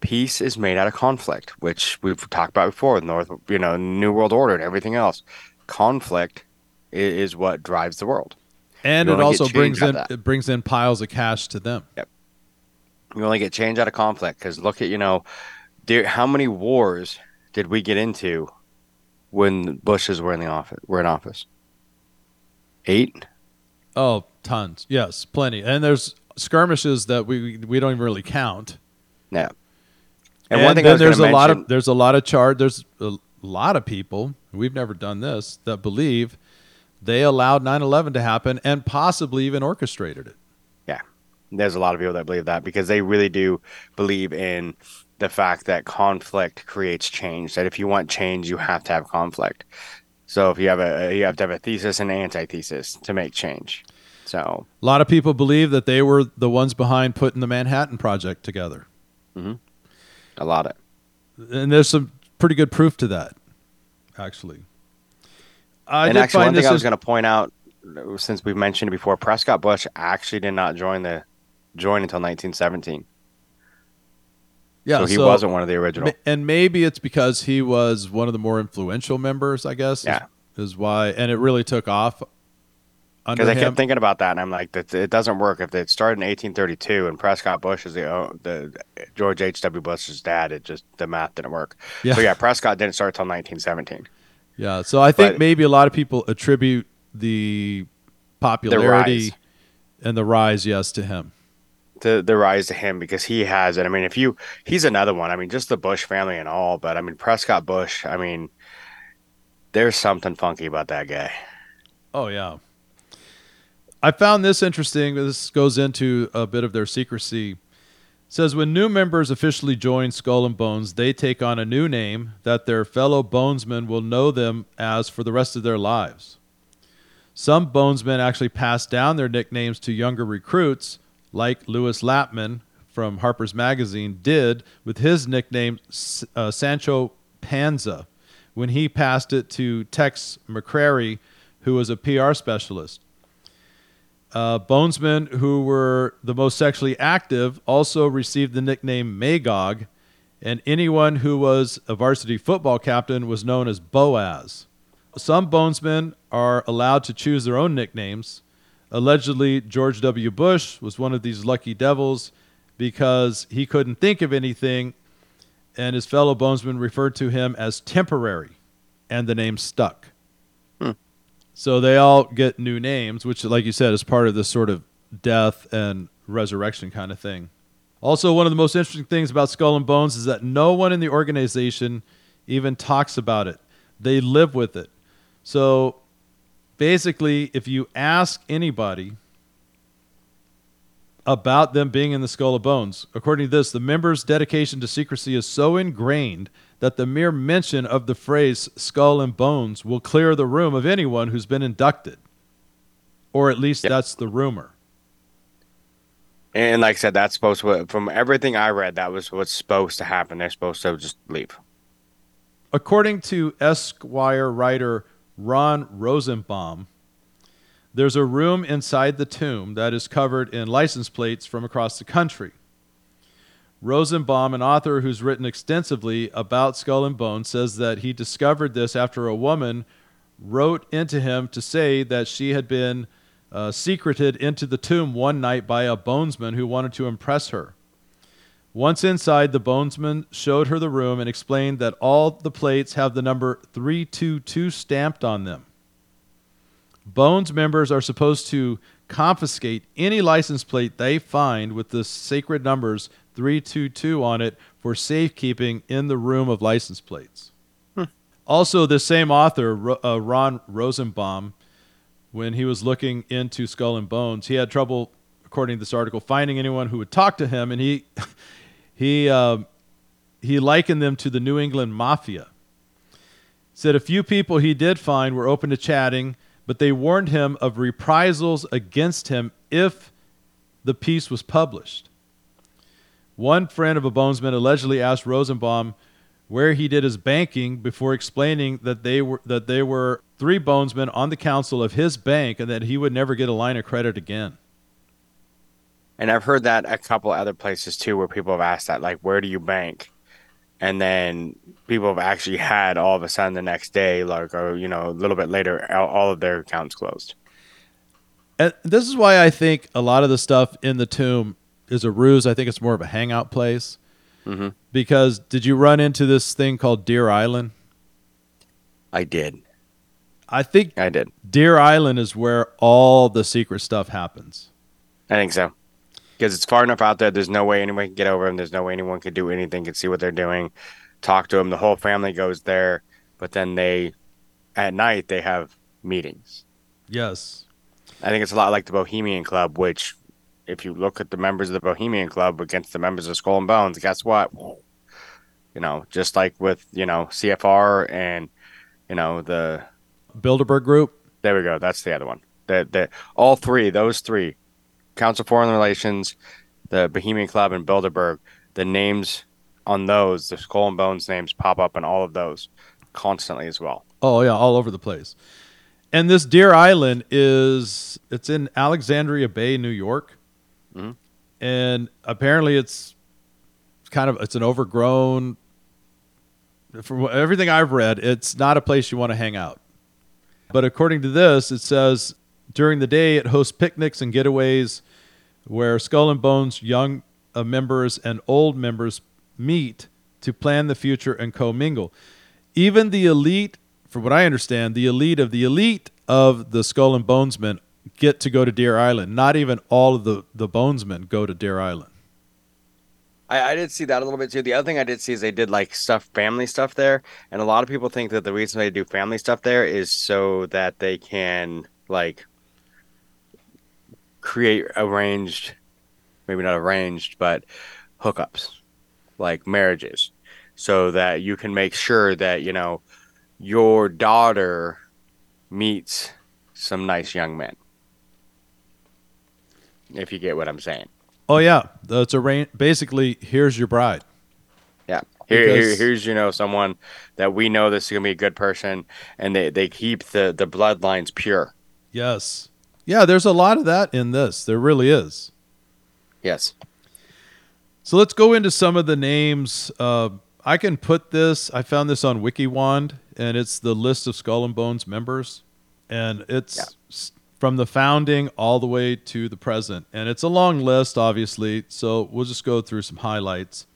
Peace is made out of conflict, which we've talked about before, North, you know, New World Order and everything else. Conflict is what drives the world. And You it also brings in it brings in piles of cash to them. Yep. You only get change out of conflict because look at you know, dear, how many wars did we get into when the Bushes were in the office? Were in office. Eight. Oh, tons. Yes, plenty. And there's skirmishes that we we don't even really count. Yeah. And, And, one thing I then there's a gonna lot of there's a lot of chart. There's a lot of people. We've never done this that believe they allowed 9/11 to happen and possibly even orchestrated it. Yeah, there's a lot of people that believe that because they really do believe in the fact that conflict creates change. That if you want change, you have to have conflict. So if you have a you have to have a thesis and antithesis to make change. So A lot of people believe that they were the ones behind putting the Manhattan Project together. Mm-hmm. a lot of And there's some pretty good proof to that, actually. I and actually, one thing I was in- going to point out, since we've mentioned it before, Prescott Bush actually did not join the join until 1917. yeah, so he wasn't one of the original. And maybe it's because he was one of the more influential members, I guess. is- Yeah. Is, why, and it really took off Because I him. kept thinking about that, and I'm like, it doesn't work. If it started in 1832 and Prescott Bush is the the George H. W. Bush's dad, it just the math didn't work. Yeah. So yeah, Prescott didn't start until 1917. Yeah. So I think But- maybe a lot of people attribute the popularity rise. and the rise, yes, to him. The the rise to him because he has it. I mean, if you he's another one. I mean, just the Bush family and all, but I mean Prescott Bush. I mean, there's something funky about that guy. Oh yeah. I found this interesting. This goes into a bit of their secrecy. Says when new members officially join Skull and Bones, they take on a new name that their fellow bonesmen will know them as for the rest of their lives. Some bonesmen actually pass down their nicknames to younger recruits, like Lewis Lapham from Harper's Magazine did with his nickname uh, Sancho Panza when he passed it to Tex McCrary, who was a PR specialist. Uh, bonesmen who were the most sexually active also received the nickname Magog, and anyone who was a varsity football captain was known as Boaz. Some bonesmen are allowed to choose their own nicknames. Allegedly, George W. Bush was one of these lucky devils because he couldn't think of anything, and his fellow bonesmen referred to him as temporary, and the name stuck. So they all get new names, which, like you said, is part of this sort of death and resurrection kind of thing. Also, one of the most interesting things about Skull and Bones is that no one in the organization even talks about it. They live with it. So basically, if you ask anybody about them being in the Skull of Bones, according to this, the members' dedication to secrecy is so ingrained that the mere mention of the phrase skull and bones will clear the room of anyone who's been inducted. Or at least Yep. that's the rumor. And like I said, that's supposed to from everything I read, that was what's supposed to happen. They're supposed to just leave. According to Esquire writer Ron Rosenbaum, there's a room inside the tomb that is covered in license plates from across the country. Rosenbaum, an author who's written extensively about Skull and Bones, says that he discovered this after a woman wrote into him to say that she had been uh, secreted into the tomb one night by a bonesman who wanted to impress her. Once inside, the bonesman showed her the room and explained that all the plates have the number 322 stamped on them. Bones members are supposed to confiscate any license plate they find with the sacred numbers 322 on it for safekeeping in the room of license plates. Also, the same author, uh, Ron Rosenbaum, when he was looking into Skull and Bones, he had trouble, according to this article, finding anyone who would talk to him, and he he um, he likened them to the New England Mafia. Said a few people he did find were open to chatting, but they warned him of reprisals against him if the piece was published. One friend of a bonesman allegedly asked Rosenbaum where he did his banking before explaining that they were that they were three bonesmen on the council of his bank and that he would never get a line of credit again. And I've heard that a couple other places too, where people have asked that, like, where do you bank? And then people have actually had all of a sudden the next day, like, or you know, a little bit later, all, all of their accounts closed. And this is why I think a lot of the stuff in the tomb is a ruse. I think it's more of a hangout place. Mhm. Because did you run into this thing called Deer Island? I did. I think I did. Deer Island is where all the secret stuff happens. I think so. Because it's far enough out there. There's no way anyone can get over them. There's no way anyone could do anything, can see what they're doing, talk to them. The whole family goes there, but then they, at night, they have meetings. Yes. I think it's a lot like the Bohemian Club, which, if you look at the members of the Bohemian Club against the members of Skull and Bones, guess what? You know, just like with, you know, CFR and, you know, the, Bilderberg Group. there we go. That's the other one. The, the, all three, those three, Council of Foreign Relations, the Bohemian Club, and Bilderberg, the names on those, the Skull and Bones names pop up in all of those constantly as well. Oh yeah, all over the place. And this Deer Island is it's in Alexandria Bay, New York. Mhm. And apparently it's kind of it's an overgrown from everything I've read, it's not a place you want to hang out. But according to this, it says during the day it hosts picnics and getaways where Skull and Bones young uh, members and old members meet to plan the future and commingle. Even the elite, from what I understand, the elite of the elite of the Skull and Bonesmen get to go to Deer Island. Not even all of the, the Bonesmen go to Deer Island. I, I did see that a little bit too. The other thing I did see is they did like stuff, family stuff there, and a lot of people think that the reason they do family stuff there is so that they can like create arranged, maybe not arranged, but hookups, like marriages, so that you can make sure that you know your daughter meets some nice young men. If you get what I'm saying. Oh yeah, it's a rain. Basically, here's your bride. Yeah. Here, here, here's you know someone that we know this is gonna be a good person, and they, they keep the the bloodlines pure. Yes, yeah. There's a lot of that in this. There really is. Yes. So let's go into some of the names. Uh, I can put this. I found this on WikiWand, and it's the list of Skull and Bones members, and it's Yeah. From the founding all the way to the present, and it's a long list, obviously. So we'll just go through some highlights.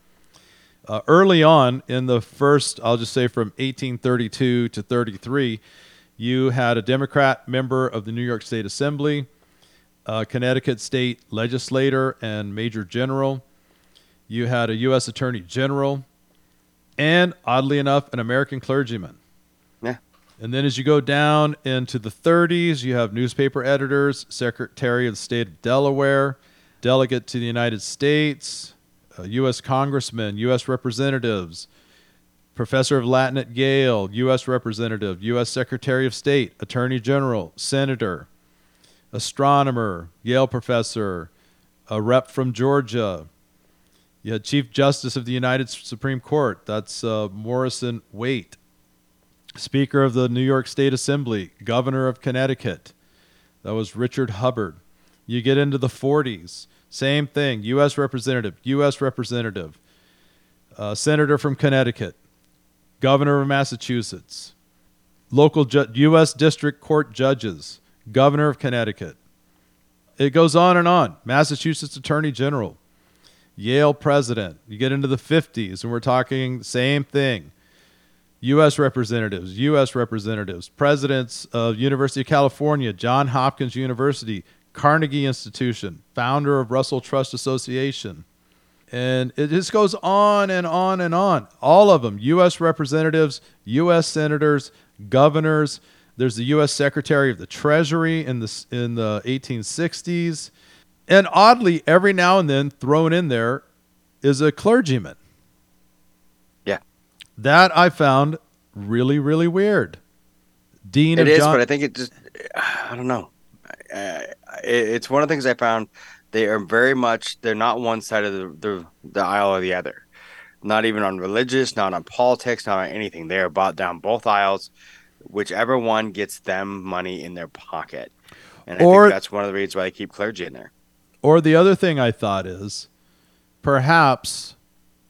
Uh, early on in the first, I'll just say from 1832 to 33, you had a Democrat member of the New York State Assembly, a Connecticut State legislator and major general. You had a U.S. Attorney General, and oddly enough, an American clergyman. And then as you go down into the 30s, you have newspaper editors, Secretary of State of Delaware, delegate to the United States, uh, U.S. congressmen, U.S. representatives, professor of Latin at Yale, U.S. representative, U.S. Secretary of State, Attorney General, Senator, astronomer, Yale professor, a rep from Georgia. You had Chief Justice of the United Supreme Court. That's uh, Morrison Waite. Speaker of the New York State Assembly, Governor of Connecticut. That was Richard Hubbard. You get into the 40s, same thing. U.S. Representative, U.S. Representative, uh, Senator from Connecticut, Governor of Massachusetts, local ju- U.S. District Court judges, Governor of Connecticut. It goes on and on. Massachusetts Attorney General, Yale President. You get into the 50s, and we're talking same thing. U.S. representatives, U.S. representatives, presidents of University of California, John Hopkins University, Carnegie Institution, founder of Russell Trust Association. And it just goes on and on and on. All of them U.S. representatives, U.S. senators, governors. There's the U.S. Secretary of the Treasury in the, in the 1860s. And oddly, every now and then thrown in there is a clergyman. That I found really, really weird. Dean It is, John. but I think it just I don't know. Uh, it, it's one of the things I found. They are very much they're not one side of the the, the aisle or the other. not even on religious, not on politics, not on anything. They are bought down both aisles, whichever one gets them money in their pocket. And I Or- think that's one of the reasons why they keep clergy in there. Or the other thing I thought is perhaps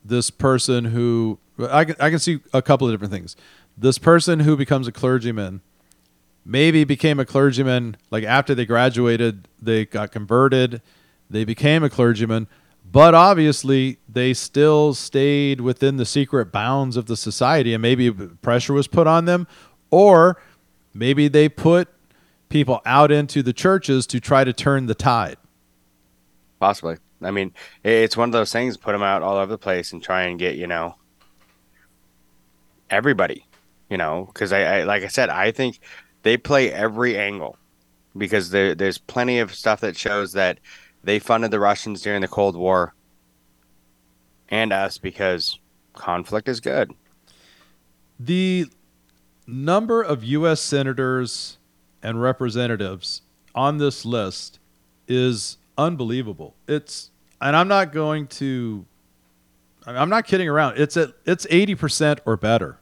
this person who I can, I can see a couple of different things. This person who becomes a clergyman maybe became a clergyman like after they graduated, they got converted, they became a clergyman, but obviously they still stayed within the secret bounds of the society and maybe pressure was put on them or maybe they put people out into the churches to try to turn the tide. Possibly. I mean, it's one of those things. Put them out all over the place and try and get you know everybody. You know, because I, I like I said, I think they play every angle because there there's plenty of stuff that shows that they funded the Russians during the Cold War and us because conflict is good. The number of U.S. senators and representatives on this list is unbelievable. It's, and I'm not going to, I'm not kidding around. It's at, it's 80% or better.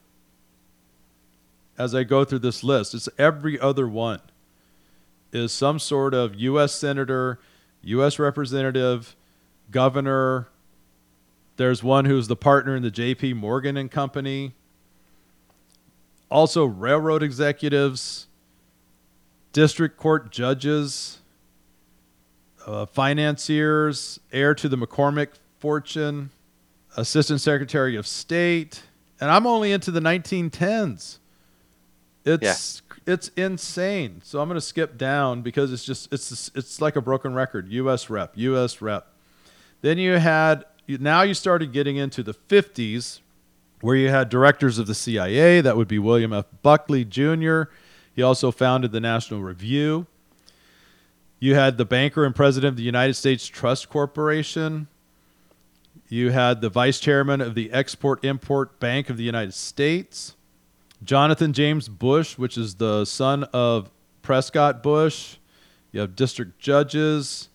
As I go through this list, it's every other one is some sort of U.S. senator, U.S. representative, governor. There's one who's the partner in the J.P. Morgan and Company also railroad executives, district court judges, uh, financiers, heir to the McCormick fortune, assistant secretary of state, and I'm only into the 1910s. It's it's insane. So I'm going to skip down because it's just it's it's like a broken record. U.S. rep, U.S. rep. Then you had now you started getting into the 50s where you had directors of the CIA. That would be William F. Buckley Jr. He also founded the National Review. You had the banker and president of the United States Trust Corporation. You had the vice chairman of the Export Import Bank of the United States. Jonathan James Bush, which is the son of Prescott Bush. You have district judges.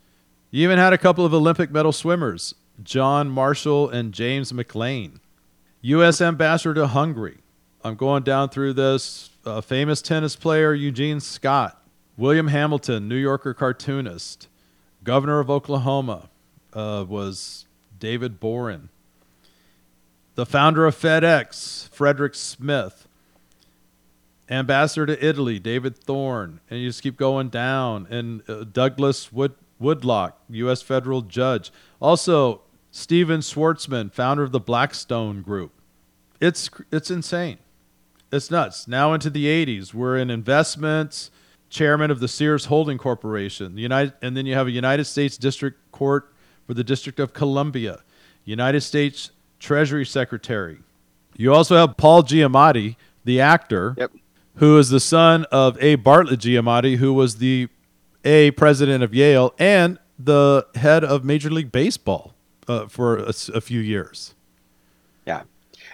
You even had a couple of Olympic medal swimmers, John Marshall and James McLane. U.S. ambassador to Hungary. I'm going down through this. Uh, famous tennis player Eugene Scott, William Hamilton, New Yorker cartoonist, governor of Oklahoma uh, was David Boren. The founder of FedEx, Frederick Smith. Ambassador to Italy, David Thorne, and you just keep going down. And uh, Douglas Wood Woodlock, U.S. federal judge. Also, Stephen Schwarzman, founder of the Blackstone Group. It's it's insane. It's nuts. Now into the 80s, we're in investments. Chairman of the Sears Holding Corporation. The United, and then you have a United States District Court for the District of Columbia. United States Treasury Secretary. You also have Paul Giamatti, the actor, Yep. Who is the son of A. Bartlett Giamatti, who was the A president of Yale and the head of Major League Baseball uh, for a few years. Yeah.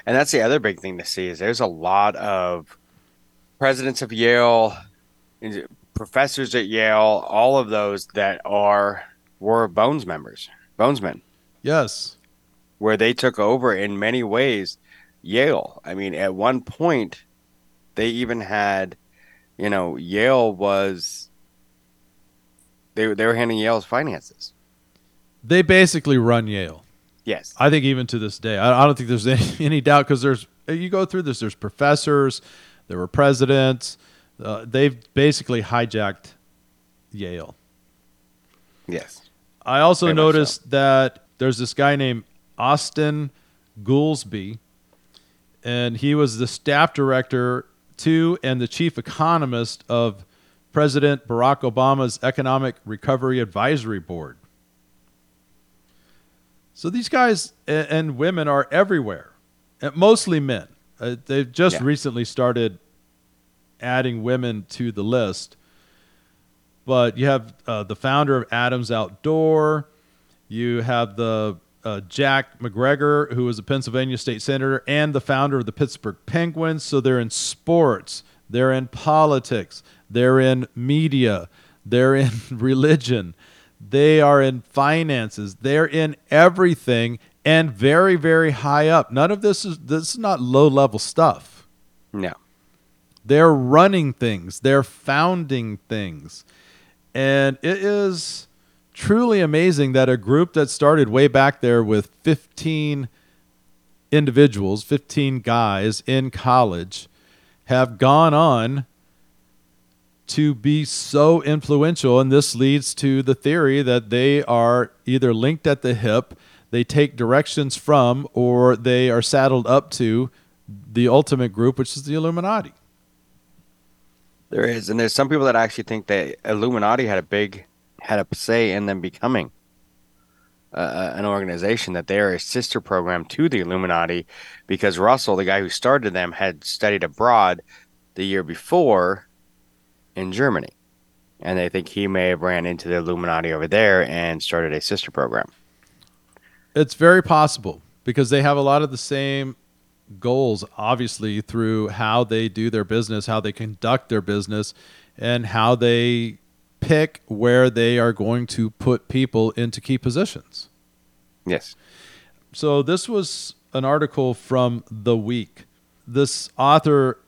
And that's the other big thing to see is there's a lot of presidents of Yale, professors at Yale, all of those that are were Bones members, Bonesmen, Yes. where they took over in many ways Yale. I mean, at one point they even had, you know, Yale was they they were handling Yale's finances. They basically run Yale. Yes. I think even to this day, I, I don't think there's any, any doubt because there's you go through this. There's professors, there were presidents. Uh, they've basically hijacked Yale. Yes. I also Very noticed that there's this guy named Austan Goolsbee, and he was the staff director to and the chief economist of President Barack Obama's Economic Recovery Advisory Board. So these guys and women are everywhere, mostly men. Uh, they've just Yeah. recently started adding women to the list. But you have uh, the founder of Adams Outdoor. You have the uh, Jack McGregor, who was a Pennsylvania state senator and the founder of the Pittsburgh Penguins. So they're in sports, they're in politics, they're in media, they're in religion, they are in finances, they're in everything. and very very high up. None of this is this is not low level stuff. No. They're running things. They're founding things. And it is truly amazing that a group that started way back there with 15 individuals, 15 guys in college, have gone on to be so influential. And this leads to the theory that they are either linked at the hip, they take directions from, or they are saddled up to the ultimate group, which is the Illuminati. There is, and there's some people that actually think that Illuminati had a big had a say in them becoming uh, an organization that they are a sister program to the Illuminati, because Russell, the guy who started them, had studied abroad the year before in Germany, and they think he may have ran into the Illuminati over there and started a sister program. It's very possible because they have a lot of the same goals, obviously, through how they do their business, how they conduct their business, and how they pick where they are going to put people into key positions. Yes. So, this was an article from The Week. This author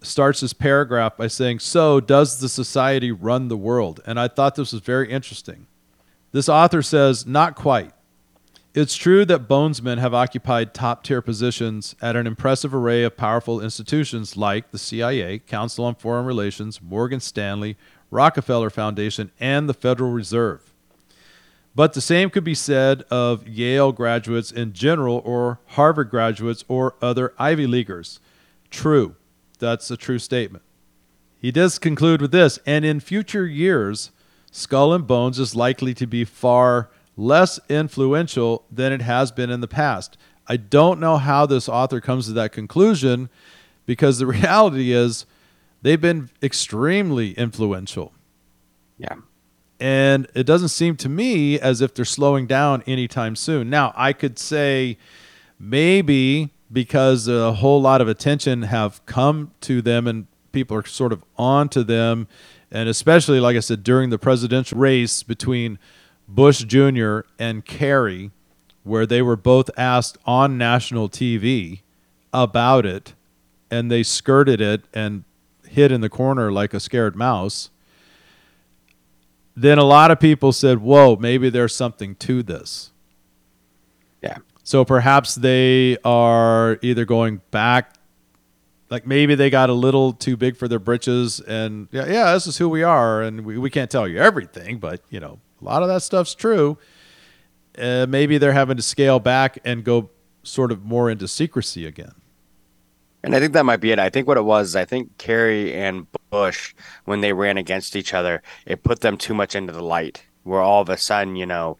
starts his paragraph by saying, So, does the society run the world? And I thought this was very interesting. This author says, Not quite. It's true that bonesmen have occupied top tier positions at an impressive array of powerful institutions like the CIA, Council on Foreign Relations, Morgan Stanley, Rockefeller Foundation, and the Federal Reserve. But the same could be said of Yale graduates in general, or Harvard graduates, or other Ivy Leaguers. True. That's a true statement. He does conclude with this and in future years, Skull and Bones is likely to be far less influential than it has been in the past. I don't know how this author comes to that conclusion because the reality is they've been extremely influential. Yeah. And it doesn't seem to me as if they're slowing down anytime soon. Now, I could say maybe because a whole lot of attention have come to them and people are sort of on to them and especially like I said during the presidential race between Bush Jr. and Kerry, where they were both asked on national TV about it, and they skirted it and hid in the corner like a scared mouse. Then a lot of people said, Whoa, maybe there's something to this. Yeah. So perhaps they are either going back, like maybe they got a little too big for their britches, and yeah, yeah, this is who we are, and we, we can't tell you everything, but you know, a lot of that stuff's true. Uh, maybe they're having to scale back and go sort of more into secrecy again. And I think that might be it. I think what it was, I think Kerry and Bush, when they ran against each other, it put them too much into the light, where all of a sudden, you know,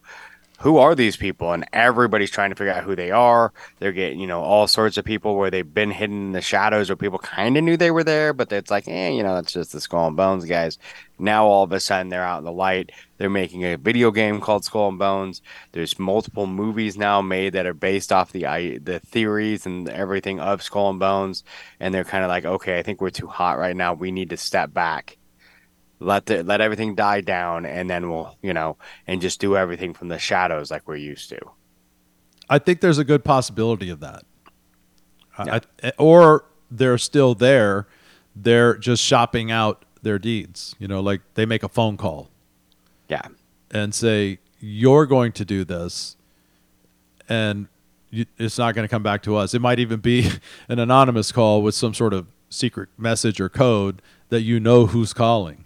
who are these people? And everybody's trying to figure out who they are. They're getting, you know, all sorts of people where they've been hidden in the shadows where people kind of knew they were there, but it's like, eh, you know, that's just the Skull and Bones guys. Now all of a sudden they're out in the light. They're making a video game called Skull and Bones. There's multiple movies now made that are based off the the theories and everything of Skull and Bones, and they're kind of like, okay, I think we're too hot right now. We need to step back let the let everything die down and then we'll you know and just do everything from the shadows like we're used to I think there's a good possibility of that. Yeah. I, or they're still there. They're just shopping out their deeds. You know, like they make a phone call. Yeah. And say, you're going to do this. And you, it's not going to come back to us. It might even be an anonymous call with some sort of secret message or code that you know who's calling.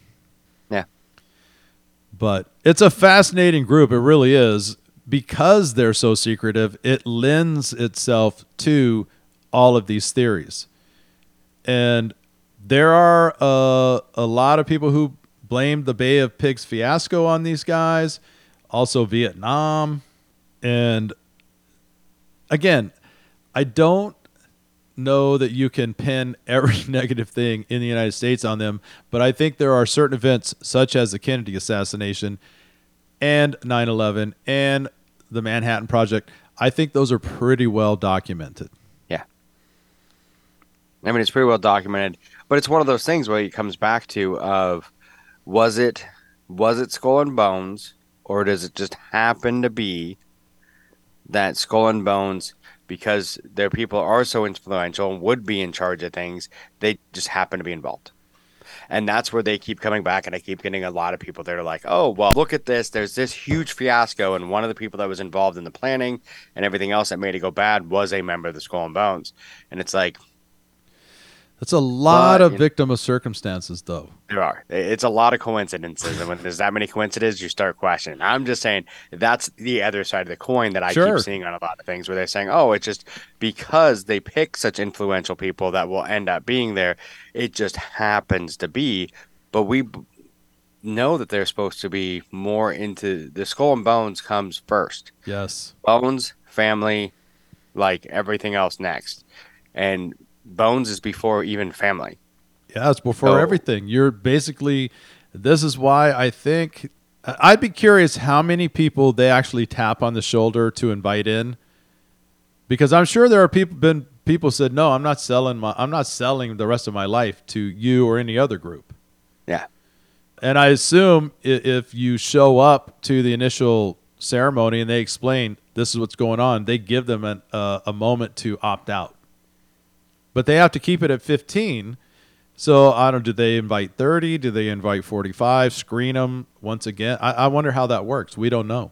But it's a fascinating group. It really is. Because they're so secretive, it lends itself to all of these theories. And there are a, a lot of people who blame the Bay of Pigs fiasco on these guys, also Vietnam. And again, I don't know that you can pin every negative thing in the United States on them, but I think there are certain events, such as the Kennedy assassination and 9 11 and the Manhattan Project. I think those are pretty well documented. Yeah. I mean, it's pretty well documented, but it's one of those things where it comes back to of was it was it skull and bones or does it just happen to be that Skull and Bones, because their people are so influential and would be in charge of things, they just happen to be involved. And that's where they keep coming back. And I keep getting a lot of people that are like, oh, well, look at this. There's this huge fiasco. And one of the people that was involved in the planning and everything else that made it go bad was a member of the Skull and Bones. And it's like, That's a lot But, of you know- victim of circumstances, though. There are. It's a lot of coincidences, and when there's that many coincidences, you start questioning. I'm just saying that's the other side of the coin that I Sure. keep seeing on a lot of things, where they're saying, "Oh, it's just because they pick such influential people that will end up being there. It just happens to be." But we b- know that they're supposed to be more into the skull and bones comes first. Yes. Bones, family, like everything else next, and bones is before even family. Yeah, it's before So- everything. You're basically. This is why I think I'd be curious how many people they actually tap on the shoulder to invite in, because I'm sure there are people been people said no, I'm not selling my I'm not selling the rest of my life to you or any other group. Yeah. And I assume if you show up to the initial ceremony and they explain this is what's going on, they give them an, uh, a moment to opt out. But they have to keep it at 15. So I don't. Do they invite 30? Do they invite 45? Screen them once again? I, I wonder how that works. We don't know.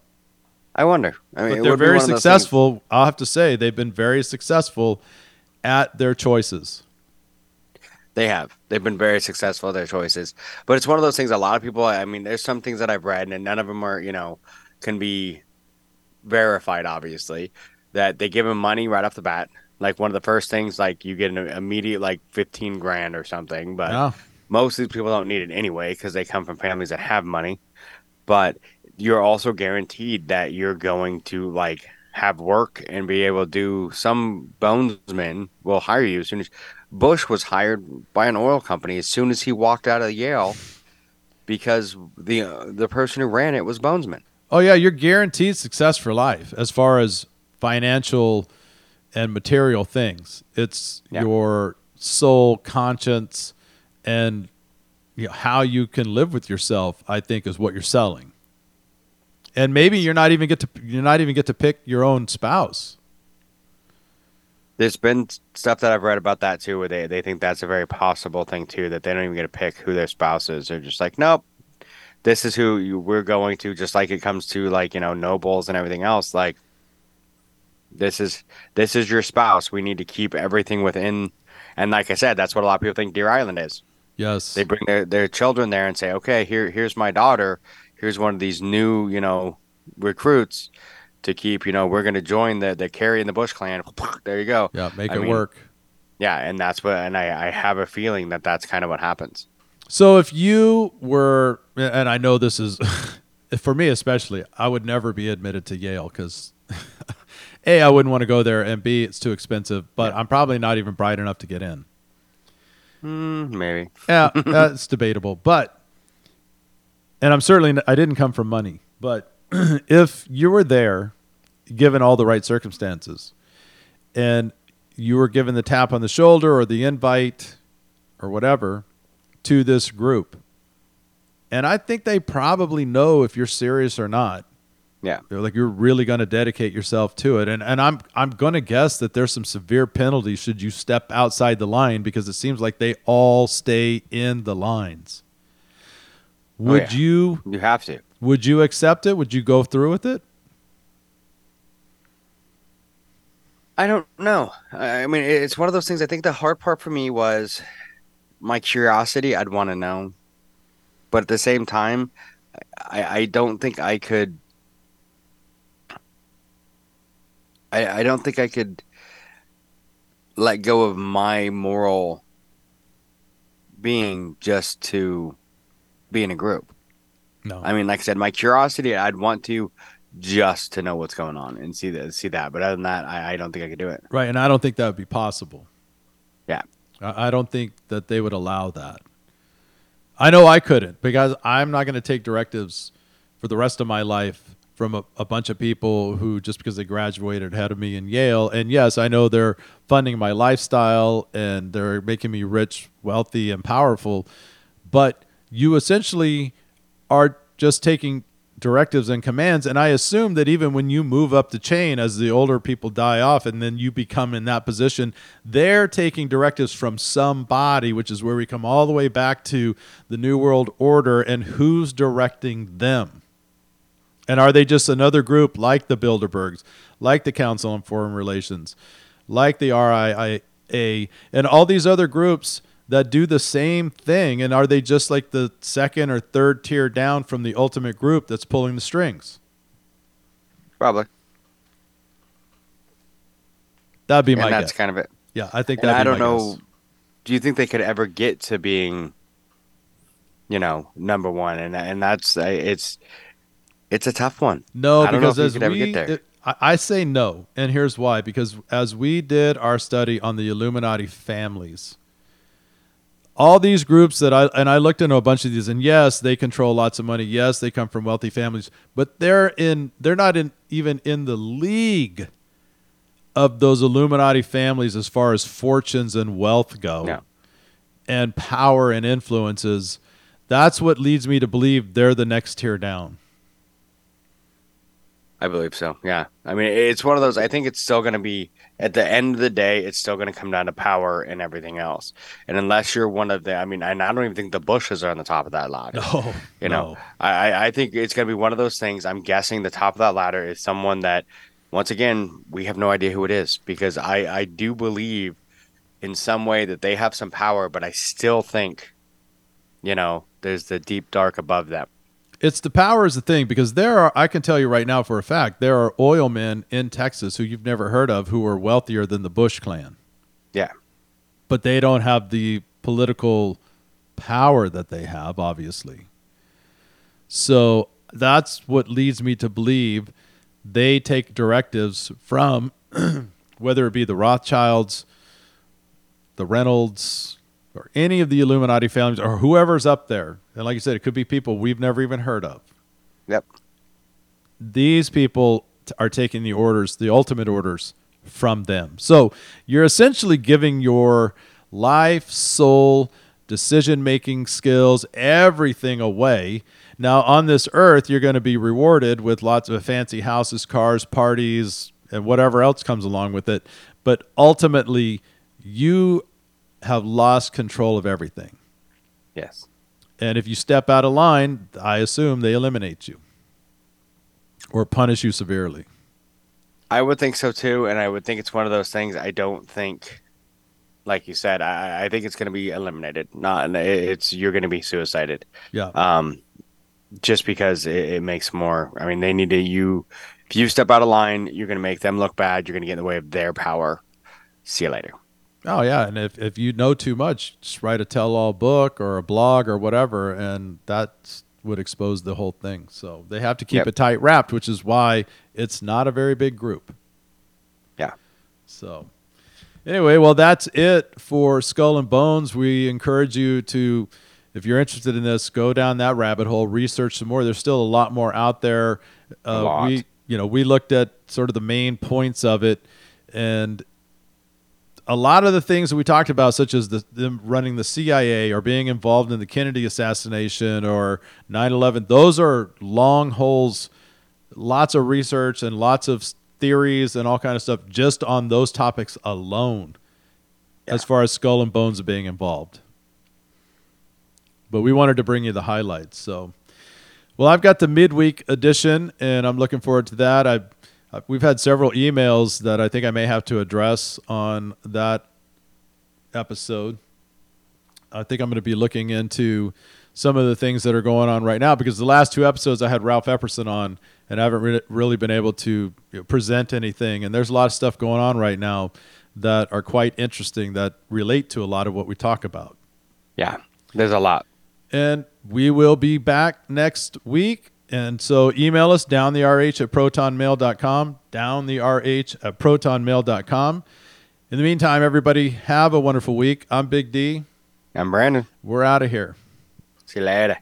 I wonder. I mean, But they're very one of those things- successful. I'll have to say they've been very successful at their choices. They have. They've been very successful at their choices. But it's one of those things a lot of people, I mean, there's some things that I've read and none of them are, you know, can be verified, obviously, that they give them money right off the bat. Like one of the first things, like you get an immediate, like 15 grand or something. But Yeah. most of these people don't need it anyway because they come from families that have money. But you're also guaranteed that you're going to like have work and be able to do. Some bonesmen will hire you as soon as Bush was hired by an oil company as soon as he walked out of Yale because the uh, the person who ran it was bonesman. Oh yeah, you're guaranteed success for life as far as financial and material things. It's Yeah. your soul, conscience, and you know, how you can live with yourself. I think is what you're selling. And maybe you're not even get to you're not even get to pick your own spouse. There's been stuff that I've read about that too, where they, they think that's a very possible thing too, that they don't even get to pick who their spouse is. They're just like, nope, this is who you, we're going to. Just like it comes to like you know nobles and everything else, like this is this is your spouse. We need to keep everything within. And like I said, that's what a lot of people think Deer Island is. Yes. They bring their, their children there and say, okay, here here's my daughter. Here's one of these new you know recruits to keep. You know, we're going to join the the Kerry and the Bush clan. There you go. yeah, make I it mean, work. Yeah, and that's what, and I, I have a feeling that that's kind of what happens. So if you were, and I know this is, for me especially, I would never be admitted to Yale because, a, I wouldn't want to go there, and b, it's too expensive. But I'm probably not even bright enough to get in. Mm, maybe. Yeah, that's debatable. But, and I'm certainly, I didn't come from money. But if you were there, given all the right circumstances, and you were given the tap on the shoulder or the invite or whatever to this group, and I think they probably know if you're serious or not. Yeah. They're like you're really going to dedicate yourself to it, and and I'm I'm going to guess that there's some severe penalties should you step outside the line because it seems like they all stay in the lines. Oh, would yeah. you You have to. would you accept it? Would you go through with it? I don't know. I I mean, it's one of those things. I think the hard part for me was my curiosity. I'd want to know, but at the same time, I, I don't think I could. I, I don't think I could let go of my moral being just to be in a group. No. I mean, like I said, my curiosity, I'd want to just to know what's going on and see that, see that. But other than that, I, I don't think I could do it. Right, and I don't think that would be possible. Yeah. I I don't think that they would allow that. I know I couldn't because I'm not going to take directives for the rest of my life from a, a bunch of people who just because they graduated ahead of me in Yale. And yes, I know they're funding my lifestyle and they're making me rich, wealthy, and powerful. But you essentially are just taking directives and commands. And I assume that even when you move up the chain as the older people die off and then you become in that position, they're taking directives from somebody, which is where we come all the way back to the New World Order and who's directing them. And are they just another group like the Bilderbergs, like the Council on Foreign Relations, like the RIA, and all these other groups that do the same thing? And are they just like the second or third tier down from the ultimate group that's pulling the strings? Probably. That'd be my and that's guess. kind of it. yeah, I think And that'd I don't know. guess. Do you think they could ever get to being, you know, number one? And and that's it's it's a tough one. No, I don't know because as we, get there. it- I, I say no, and here's why. Because as we did our study on the Illuminati families, all these groups that I and I looked into a bunch of these, and yes, they control lots of money. Yes, they come from wealthy families, but they're in they're not in even in the league of those Illuminati families as far as fortunes and wealth go, No. and power and influences. That's what leads me to believe they're the next tier down. I believe so. Yeah. I mean, it's one of those. I think it's still going to be at the end of the day. It's still going to come down to power and everything else. And unless you're one of the, I mean, and I don't even think the Bushes are on the top of that ladder. No, You know, no. I, I- I think it's going to be one of those things. I'm guessing the top of that ladder is someone that, once again, we have no idea who it is because I, I do believe in some way that they have some power, but I still think, you know, there's the deep dark above them. It's the power is the thing because there are I can tell you right now for a fact there are oil men in Texas who you've never heard of who are wealthier than the Bush clan, Yeah. but they don't have the political power that they have obviously. So that's what leads me to believe they take directives from whether it be the Rothschilds, the Reynolds, or any of the Illuminati families or whoever's up there. And like you said, it could be people we've never even heard of. Yep. These people t- are taking the orders, the ultimate orders from them. So you're essentially giving your life, soul, decision making skills, everything away. Now, on this earth, you're going to be rewarded with lots of fancy houses, cars, parties, and whatever else comes along with it. But ultimately, you have lost control of everything. Yes. And if you step out of line, I assume they eliminate you or punish you severely. I would think so too, and I would think it's one of those things. I don't think, like you said, I, I think it's going to be eliminated. Not, it's you're going to be suicided. Yeah. Um, just because it, it makes more. I mean, they need to you. If you step out of line, you're going to make them look bad. You're going to get in the way of their power. See you later. Oh yeah, and if if you know too much, just write a tell-all book or a blog or whatever, and that would expose the whole thing. So they have to keep Yep. it tight wrapped, which is why it's not a very big group. Yeah. So anyway, well that's it for Skull and Bones. We encourage you to if you're interested in this, go down that rabbit hole, research some more. There's still a lot more out there. Uh. We you know, we looked at sort of the main points of it and a lot of the things that we talked about, such as the, them running the CIA or being involved in the Kennedy assassination or 9 11, those are long holes, lots of research and lots of theories and all kind of stuff just on those topics alone, as far as skull and bones being involved. But we wanted to bring you the highlights. So, well, I've got the midweek edition, and I'm looking forward to that. I Uh, we've had several emails that I think I may have to address on that episode. I think I'm going to be looking into some of the things that are going on right now because the last two episodes I had Ralph Epperson on, and I haven't re- really been able to present anything. And there's a lot of stuff going on right now that are quite interesting that relate to a lot of what we talk about. Yeah. There's a lot. And we will be back next week. And so email us down the RH at protonmail.com, down the RH at protonmail.com. In the meantime, everybody, have a wonderful week. I'm Big D. I'm Brandon. We're out of here. See you later.